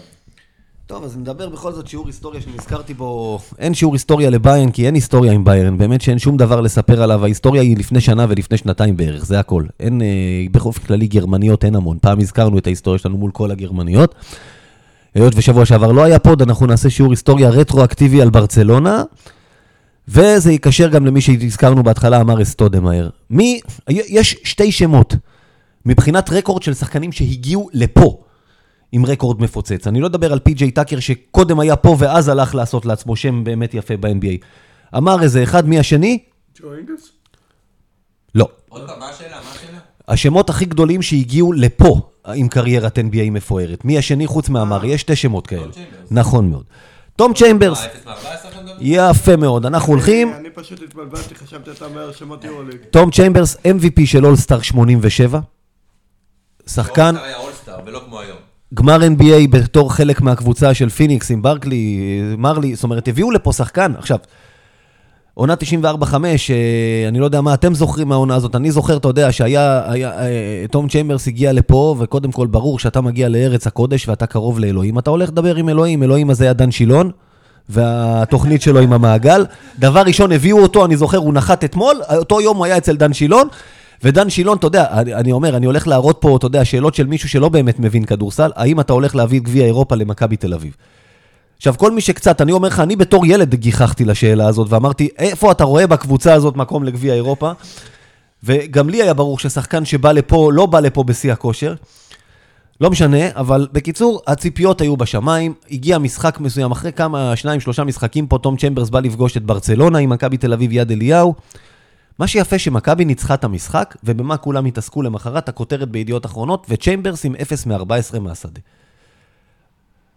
טוב, אז נדבר בכל זאת שיעור היסטוריה שנזכרתי בו. אין שיעור היסטוריה לביירן, כי אין היסטוריה עם ביירן. באמת שאין שום דבר לספר עליו. ההיסטוריה היא לפני שנה ולפני שנתיים בערך, זה הכל. אין, אה, באופן כללי גרמניות אין המון. פעם הזכרנו את ההיסטוריה שלנו מול כל הגרמניות. היות ושבוע שעבר לא היה פוד, אנחנו נעשה שיעור היסטוריה רטרואקטיבי על ברצלונה. וזה ייקשר גם למי שהזכרנו בהתחלה, אמר אסטודמאייר. מי, יש שתי שמות מבחינת רקורד של שחקנים שהגיעו לפה עם רקורד מפוצץ. אני לא אדבר על פי.ג'יי טאקר שקודם היה פה ואז הלך לעשות לעצמו שם באמת יפה ב-NBA. אמר איזה אחד מי השני? ג'ו אינגלס? לא. עוד פעם, מה השאלה? מה השאלה? השמות הכי גדולים שהגיעו לפה עם קריירת NBA מפוארת. מי השני חוץ מאמארה? יש שתי שמות כאלה. צ'יימברס. נכון מאוד. תום צ'יימברס, יפה מאוד. אנחנו הולכים, אני פשוט התבלבלתי, חשבתי אתה אומר שמות יורוליג. תום צ'יימברס, MVP של אולסטאר 87. שחקן, היה אולסטאר, ולא כמו היום. גמר NBA בתור חלק מהקבוצה של פיניקס עם ברקלי, מרלי, זאת אומרת, הביאו לפה שחקן. עכשיו, עונה 94-5, אה, אני לא יודע מה אתם זוכרים מהעונה הזאת, אני זוכר, אתה יודע, שהיה, היה, אה, תום צ'יימברס הגיע לפה, וקודם כל ברור שאתה מגיע לארץ הקודש ואתה קרוב לאלוהים, אתה הולך לדבר עם אלוהים, אלוהים הזה היה דן שילון, והתוכנית שלו עם המעגל. דבר ראשון, הביאו אותו, אני זוכר, הוא נחת אתמול, אותו יום הוא היה אצל דן שילון, ודן שילון, אתה יודע, אני, אני אומר, אני הולך להראות פה, אתה יודע, שאלות של מישהו שלא באמת מבין כדורסל, האם אתה הולך להביא את גביע אירופה למכבי תל אביב? עכשיו, כל מי שקצת, אני אומר לך, אני בתור ילד גיחכתי לשאלה הזאת, ואמרתי, איפה אתה רואה בקבוצה הזאת מקום לגביע אירופה? וגם לי היה ברור ששחקן שבא לפה, לא בא לפה בשיא הכושר. לא משנה, אבל בקיצור, הציפיות היו בשמיים, הגיע משחק מסוים, אחרי כמה, שניים, שלושה משחקים פה, תום צ'מברס בא לפגוש את ברצלונה עם מכבי תל אביב יד אליהו. מה שיפה שמכבי ניצחה את המשחק, ובמה כולם התעסקו למחרת, הכותרת בידיעות אחרונות, וצ'יימברס עם 0 מ-14 מהשדה.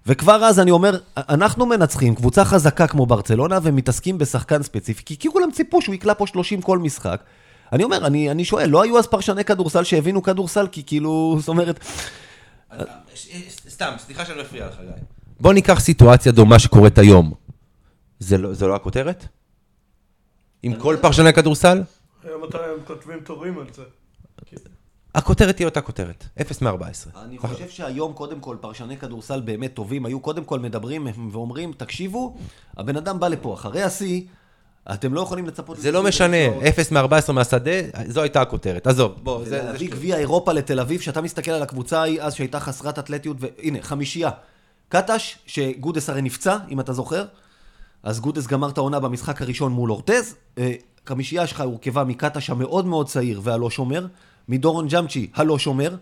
וכבר אז אני אומר, אנחנו מנצחים קבוצה חזקה כמו ברצלונה, ומתעסקים בשחקן ספציפי, כי כולם ציפו שהוא יקלע פה 30 כל משחק. אני אומר, אני, אני שואל, לא היו אז פרשני כדורסל שהבינו כדורסל, כי כאילו, זאת אומרת, סתם, סליחה שאני מפריע לך, גיא. בוא ניקח סיטואציה דומה שקורית היום. זה לא זה לא הכותרת? עם כל פרשני כדורסל? היום אתה הם כותבים תורים על זה. הכותרת תהיה אותה כותרת, 0 מ-14. אני חושב שהיום, קודם כל, פרשני כדורסל באמת טובים, היו קודם כל מדברים ואומרים, תקשיבו, הבן אדם בא לפה, אחרי השיא, אתם לא יכולים לצפות... זה לא משנה, 0 מ-14 מהשדה, זו הייתה הכותרת. עזוב, בוא, זה... להביא. גביע אירופה לתל אביב, שאתה מסתכל על הקבוצה ההיא אז שהייתה חסרת אתלטיות, והנה, חמישייה. קטש, שגודס הרי נפצע, אם אתה זוכר, אז גודס גמר את העונה במשחק הראשון מול אורטז. אה, חמישייה שלך הורכבה מקטש המאוד מאוד צעיר והלא שומר, מדורון ג'אמצ'י הלא שומר,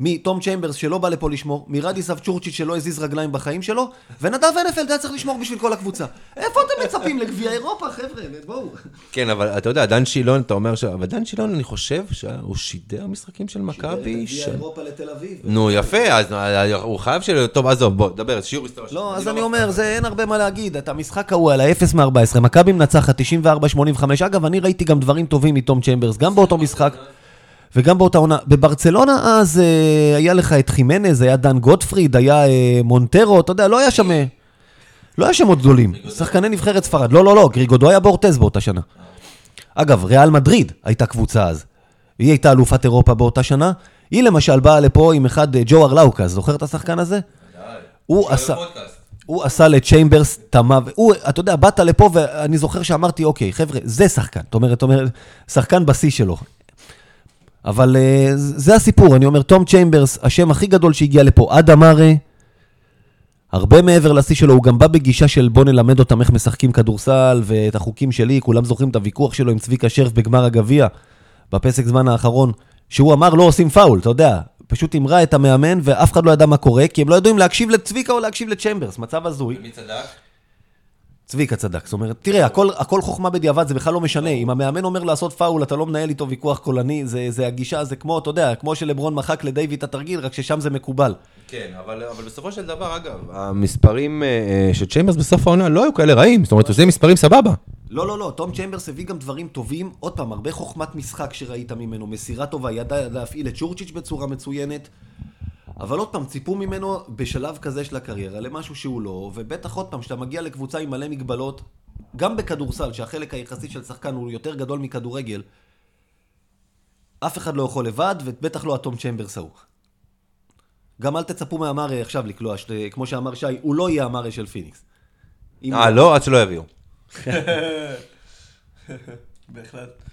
מתום צ'יימברס שלא בא לפה לשמור, מרדיסב צ'ורצ'יץ' שלא הזיז רגליים בחיים שלו, ונדב הנפלד היה צריך לשמור בשביל כל הקבוצה. איפה אתם מצפים לגביע אירופה, חבר'ה? בואו. כן, אבל אתה יודע, דן שילון, אתה אומר ש... אבל דן שילון, אני חושב שהוא שידר משחקים של מכבי. ש- אירופה לתל אביב. נו, יפה, אז אה, הוא חייב של... טוב, עזוב, בוא, דבר, שיעור היסטוריה. לא, אז אני אומר, זה אין הרבה מה להגיד. את המשחק ההוא על ה-0 מ-14, מכבי מנצחת 94-85. אגב, אני ראיתי גם דברים טובים מתום צ'מברס, גם באותו משחק. וגם באותה עונה. בברצלונה אז אה, היה לך את חימנז, היה דן גוטפריד, היה אה, מונטרו, אתה יודע, לא היה שם... אה, לא היה שמות גדולים. שחקני נבחרת ספרד. לא, לא, לא, גריגודו היה באורטז באותה שנה. אגב, ריאל מדריד הייתה קבוצה אז. היא הייתה אלופת אירופה באותה שנה. היא למשל באה לפה עם אחד, אה, ג'ו ארלאוקס, זוכר את השחקן הזה? הוא עשה... הוא עשה לצ'יימברס המוות. הוא, אתה יודע, באת לפה ואני זוכר שאמרתי, אוקיי, חבר'ה, זה שחקן. זאת אומרת, שחקן בשיא שלו. אבל אה, זה הסיפור, אני אומר, תום צ'יימברס, השם הכי גדול שהגיע לפה, עד אמרה, הרבה מעבר לשיא שלו, הוא גם בא בגישה של בוא נלמד אותם איך משחקים כדורסל ואת החוקים שלי, כולם זוכרים את הוויכוח שלו עם צביקה שרף בגמר הגביע, בפסק זמן האחרון, שהוא אמר לא עושים פאול, אתה יודע, פשוט המרה את המאמן ואף אחד לא ידע מה קורה, כי הם לא ידעו אם להקשיב לצביקה או להקשיב לצ'יימברס, מצב הזוי. מי צדק? צביקה צדק, זאת אומרת, תראה, הכל, הכל חוכמה בדיעבד, זה בכלל לא משנה. אם המאמן אומר לעשות פאול, אתה לא מנהל איתו ויכוח קולני, זה, זה הגישה, זה כמו, אתה יודע, כמו שלברון מחק לדיוויד את התרגיל, רק ששם זה מקובל. כן, אבל, אבל בסופו של דבר, אגב, המספרים אה, של צ'יימברס בסוף העונה לא היו כאלה רעים, זאת אומרת, זה מספרים סבבה. לא, לא, לא, תום צ'יימברס הביא גם דברים טובים, עוד פעם, הרבה חוכמת משחק שראית ממנו, מסירה טובה, ידע להפעיל את צ'ורצ'יץ'' בצורה מצוינת, אבל עוד פעם, ציפו ממנו בשלב כזה של הקריירה למשהו שהוא לא, ובטח עוד פעם, כשאתה מגיע לקבוצה עם מלא מגבלות, גם בכדורסל, שהחלק היחסי של שחקן הוא יותר גדול מכדורגל, אף אחד לא יכול לבד, ובטח לא התום צ'יימברס ההוא. גם אל תצפו מאמארה עכשיו לקלוע, כמו שאמר שי, הוא לא יהיה אמארה של פיניקס. אה, לא? עד שלא יביאו. *laughs* בהחלט.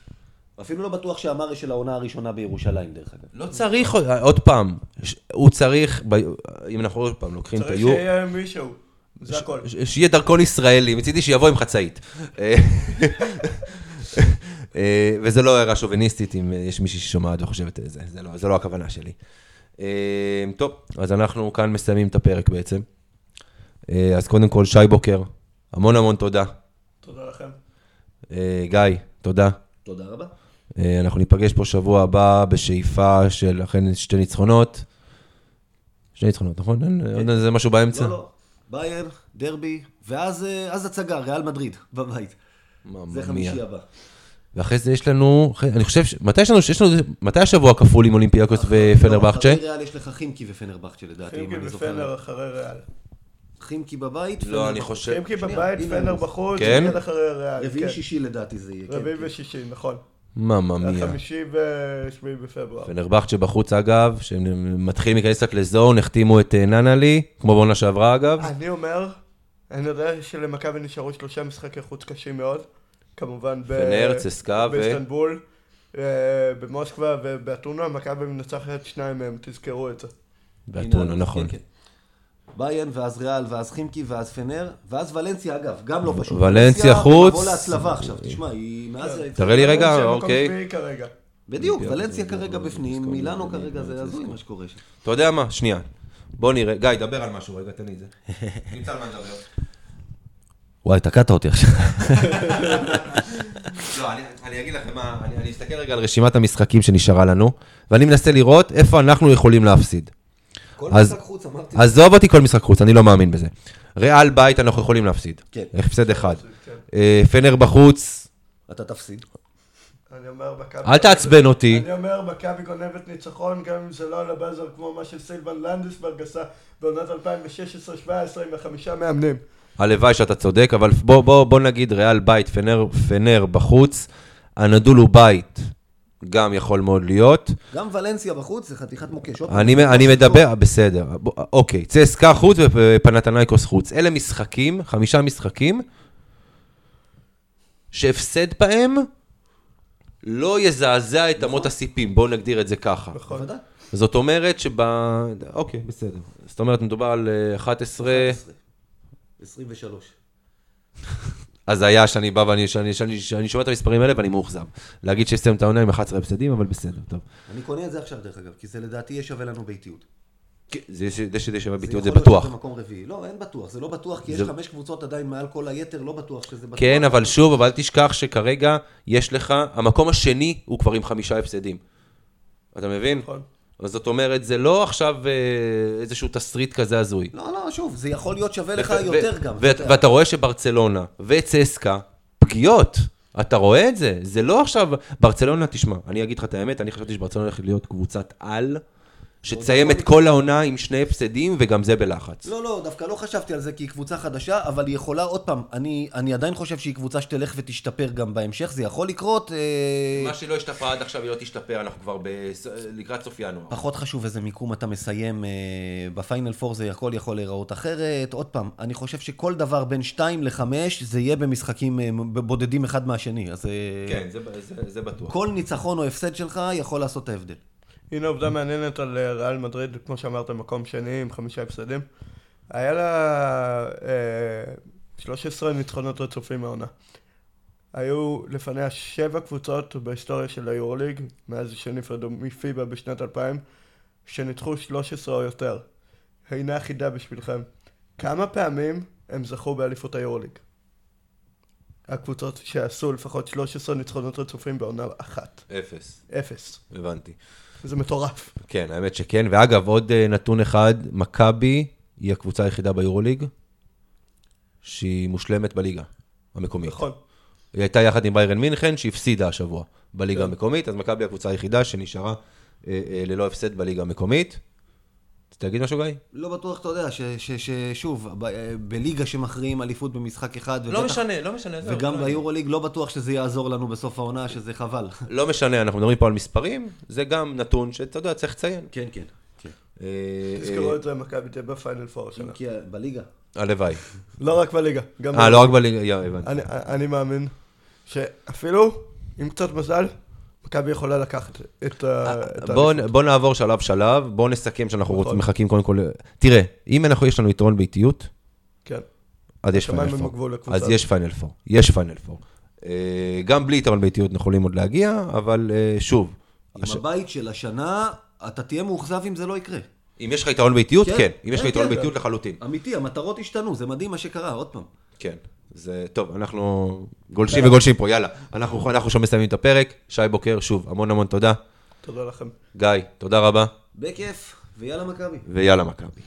אפילו לא בטוח שאמארה של העונה הראשונה בירושלים, דרך אגב. לא צריך, עוד פעם, הוא צריך, אם אנחנו עוד פעם לוקחים את צריך היור... שיהיה מישהו, זה הכל. שיהיה דרכון ישראלי, מצידי שיבוא עם חצאית. אה, אה, וזה לא הערה שוביניסטית, אם יש מישהי ששומעת וחושבת את זה, זה לא, זה לא הכוונה שלי. אה, טוב, אז אנחנו כאן מסיימים את הפרק בעצם. אז קודם כל, שי בוקר, המון המון תודה. תודה לכם. גיא, תודה. תודה רבה. אה, אנחנו ניפגש פה שבוע הבא בשאיפה של אכן שתי ניצחונות. שתי ניצחונות, נכון? אין עוד איזה משהו באמצע? לא, לא. בייר, דרבי, ואז אה, אז הצגה, ריאל מדריד, בבית. זה. חמישי הבא. ואחרי זה יש לנו, אני חושב, ש- מתי יש לנו, יש לנו, מתי השבוע כפול עם אולימפיאקוס ופנרבכצ'ה? לא, אחרי ריאל יש לך חימקי ופנרבכצ'ה לדעתי, אם חימקי אני זוכר. ופנר אחרי ריאל. חימקי בבית, לא, אני חושב, חימקי בבית, פנר בחוץ, כן? אחרי ריאל. רביעי כן. שישי לדעתי זה יהיה. כן, רביעי כן. ושישי, נכון. ממא מיה. חמישי ושביעי בפברואר. פנרבכצ'ה בחוץ אגב, שהם מתחילים להיכנס קצת לזון, החתימו את אה, ננלי, כמו בעונה שעברה אגב. אני אומר, אני יודע שלמכבי נשארו שלושה משחקי חוץ קשים מאוד. כמובן ב... פנר, צסקה ו... באיסטנבול, אה, במוסקבה ובאתונה, מכבי מנצחת שניים מהם, תזכרו את זה. באתונה, נכון. כן, כן. ביין, ואז ריאל, ואז חימקי, ואז פנר, ואז ולנסיה, אגב, גם לא פשוט. ולנסיה חוץ. לבוא להצלבה עכשיו, תשמע, היא מאז... תראה לי רגע, אוקיי. בדיוק, ולנסיה כרגע בפנים, מילאנו לא- כרגע, זה- זה הזוי מה שקורה שם. אתה יודע מה? שנייה. בוא נראה. גיא, דבר על משהו רגע, תן לי את זה. *laughs* נמצא על מה לדבר. וואי, תקעת אותי עכשיו. *laughs* לא, אני, אני אגיד לכם מה, אני, אני אסתכל רגע על רשימת המשחקים שנשארה לנו, ואני מנסה לראות איפה אנחנו יכולים להפסיד. כל אז- משחק חוץ, אמרתי. עזוב אותי כל משחק חוץ, אני לא מאמין בזה. ריאל בית אנחנו יכולים להפסיד. כן. הפסד אחד. כן. אה, פנר בחוץ, אתה תפסיד. אני אומר מכבי... אל תעצבן אותי. אני אומר, מכבי גונבת ניצחון, גם אם זה לא על הבאזר כמו מה שסילבן לנדסברג עשה בעונת 2016-2017 עם החמישה מאמנים. הלוואי שאתה צודק, אבל בוא, בוא, בוא נגיד ריאל בית, פנר, פנר בחוץ, הנדולו בית, גם יכול מאוד להיות. גם ולנסיה בחוץ זה חתיכת מוקש. אני, אני מדבר, בסדר, אוקיי, צסקה חוץ ופנתנייקוס חוץ. אלה משחקים, חמישה משחקים, שהפסד בהם לא יזעזע את אמות הסיפים, בואו נגדיר את זה ככה. נכון. זאת אומרת שב... אוקיי, בסדר. זאת אומרת, מדובר על אה, 11... 23. הזיה שאני בא ואני שאני- שאני- שאני שומע את המספרים האלה ואני מאוכזב. להגיד שהסתיים את העונה עם 11 הפסדים, אבל בסדר, טוב. אני קונה את זה עכשיו, דרך אגב, כי זה לדעתי יהיה שווה לנו באיטיות. כן, זה זה שזה שווה ביטיות זה יכול להיות בטוח. שזה מקום רביעי. לא, אין בטוח, זה לא בטוח, כי יש זה- חמש קבוצות עדיין מעל כל היתר, לא בטוח שזה בטוח. כן, אבל שוב, אבל אל תשכח שכרגע יש לך, המקום השני הוא כבר עם חמישה הפסדים. אתה מבין? נכון. אז זאת אומרת, זה לא עכשיו אה, איזשהו תסריט כזה הזוי. לא, לא, שוב, זה יכול להיות שווה לך יותר גם. ואתה רואה שברצלונה וצסקה פגיעות. אתה רואה את זה? זה לא עכשיו... ברצלונה, תשמע, אני אגיד לך את האמת, אני חשבתי שברצלונה הולכת להיות קבוצת על, שתסיים את כל העונה עם שני הפסדים, וגם זה בלחץ. לא, לא, דווקא לא חשבתי על זה כי היא קבוצה חדשה, אבל היא יכולה, עוד פעם, אני, אני עדיין חושב שהיא קבוצה שתלך ותשתפר גם בהמשך, זה יכול לקרות. אה, מה שלא השתפר עד עכשיו, היא לא תשתפר, אנחנו כבר בס- לקראת סוף ינואר. פחות חשוב איזה מיקום אתה מסיים, אה, בפיינל פור זה הכל יכול להיראות אחרת. עוד פעם, אני חושב שכל דבר בין 2 ל-5 זה יהיה במשחקים אה, בודדים אחד מהשני. אז אה, כן, זה- זה- זה בטוח. כל ניצחון או הפסד שלך יכול לעשות את ההבדל. הנה עובדה מעניינת על אה, ריאל מדריד, כמו שאמרת, מקום שני עם חמישה הפסדים. היה לה אה, 13 ניצחונות רצופים מהעונה. היו לפניה שבע קבוצות בהיסטוריה של היורוליג, מאז שנפרדו מפיבה בשנת 2000, שניצחו 13 או יותר. הנה החידה בשבילכם. כמה פעמים הם זכו באליפות היורוליג? הקבוצות שעשו לפחות 13 ניצחונות רצופים בעונה אחת. אפס, אפס. הבנתי. זה מטורף. כן, האמת שכן. ואגב, עוד אה, נתון אחד, מכבי היא הקבוצה היחידה ביורוליג שהיא מושלמת בליגה המקומית. נכון. היא הייתה יחד עם ביירן מינכן, שהפסידה השבוע בליגה כן. המקומית, אז מכבי הקבוצה היחידה שנשארה אה, אה, ללא הפסד בליגה המקומית. רצית להגיד משהו, גיא? לא בטוח, אתה יודע, ש- ש- ששוב, ב- אה, בליגה שמכריעים אליפות במשחק אחד, לא משנה, לא משנה. וגם לא- ביורוליג לא בטוח שזה יעזור לנו בסוף העונה, שזה חבל. *laughs* לא משנה, אנחנו מדברים פה על מספרים, זה גם נתון שאתה יודע, צריך לציין. כן, כן. כן. אה, תזכרו אה, את זה, מכבי תהיה בפיינל פור השנה. כי בליגה. הלוואי. לא רק בליגה, גם אה, לא רק בליגה, יא, הבנתי. אני, אני מאמין שאפילו עם קצת מזל, מכבי יכולה לקחת את ה... את בוא, האליפות. בוא נעבור שלב שלב, בוא נסכם שאנחנו נכון. רוצים, מחכים קודם כל... תראה, אם אנחנו, יש לנו יתרון ביתיות, כן. אז יש פיינל פור. אז. יש פיינל פור. יש פיינל פור. אה, גם בלי יתרון באיטיות אנחנו יכולים עוד להגיע, אבל אה, שוב, עם הש- הבית של השנה, אתה תהיה מאוכזב אם זה לא יקרה. אם יש לך יתרון באיטיות, כן, כן. אם יש לך כן, יתרון כן. באיטיות לחלוטין. אמיתי, המטרות השתנו, זה מדהים מה שקרה, עוד פעם. כן. זה טוב, אנחנו גולשים וגולשים פה, יאללה. אנחנו אנחנו עכשיו מסיימים את הפרק. שי בוקר, שוב, המון המון תודה. תודה לכם. גיא, תודה רבה, בכיף, ויאללה מכבי. ויאללה מכבי.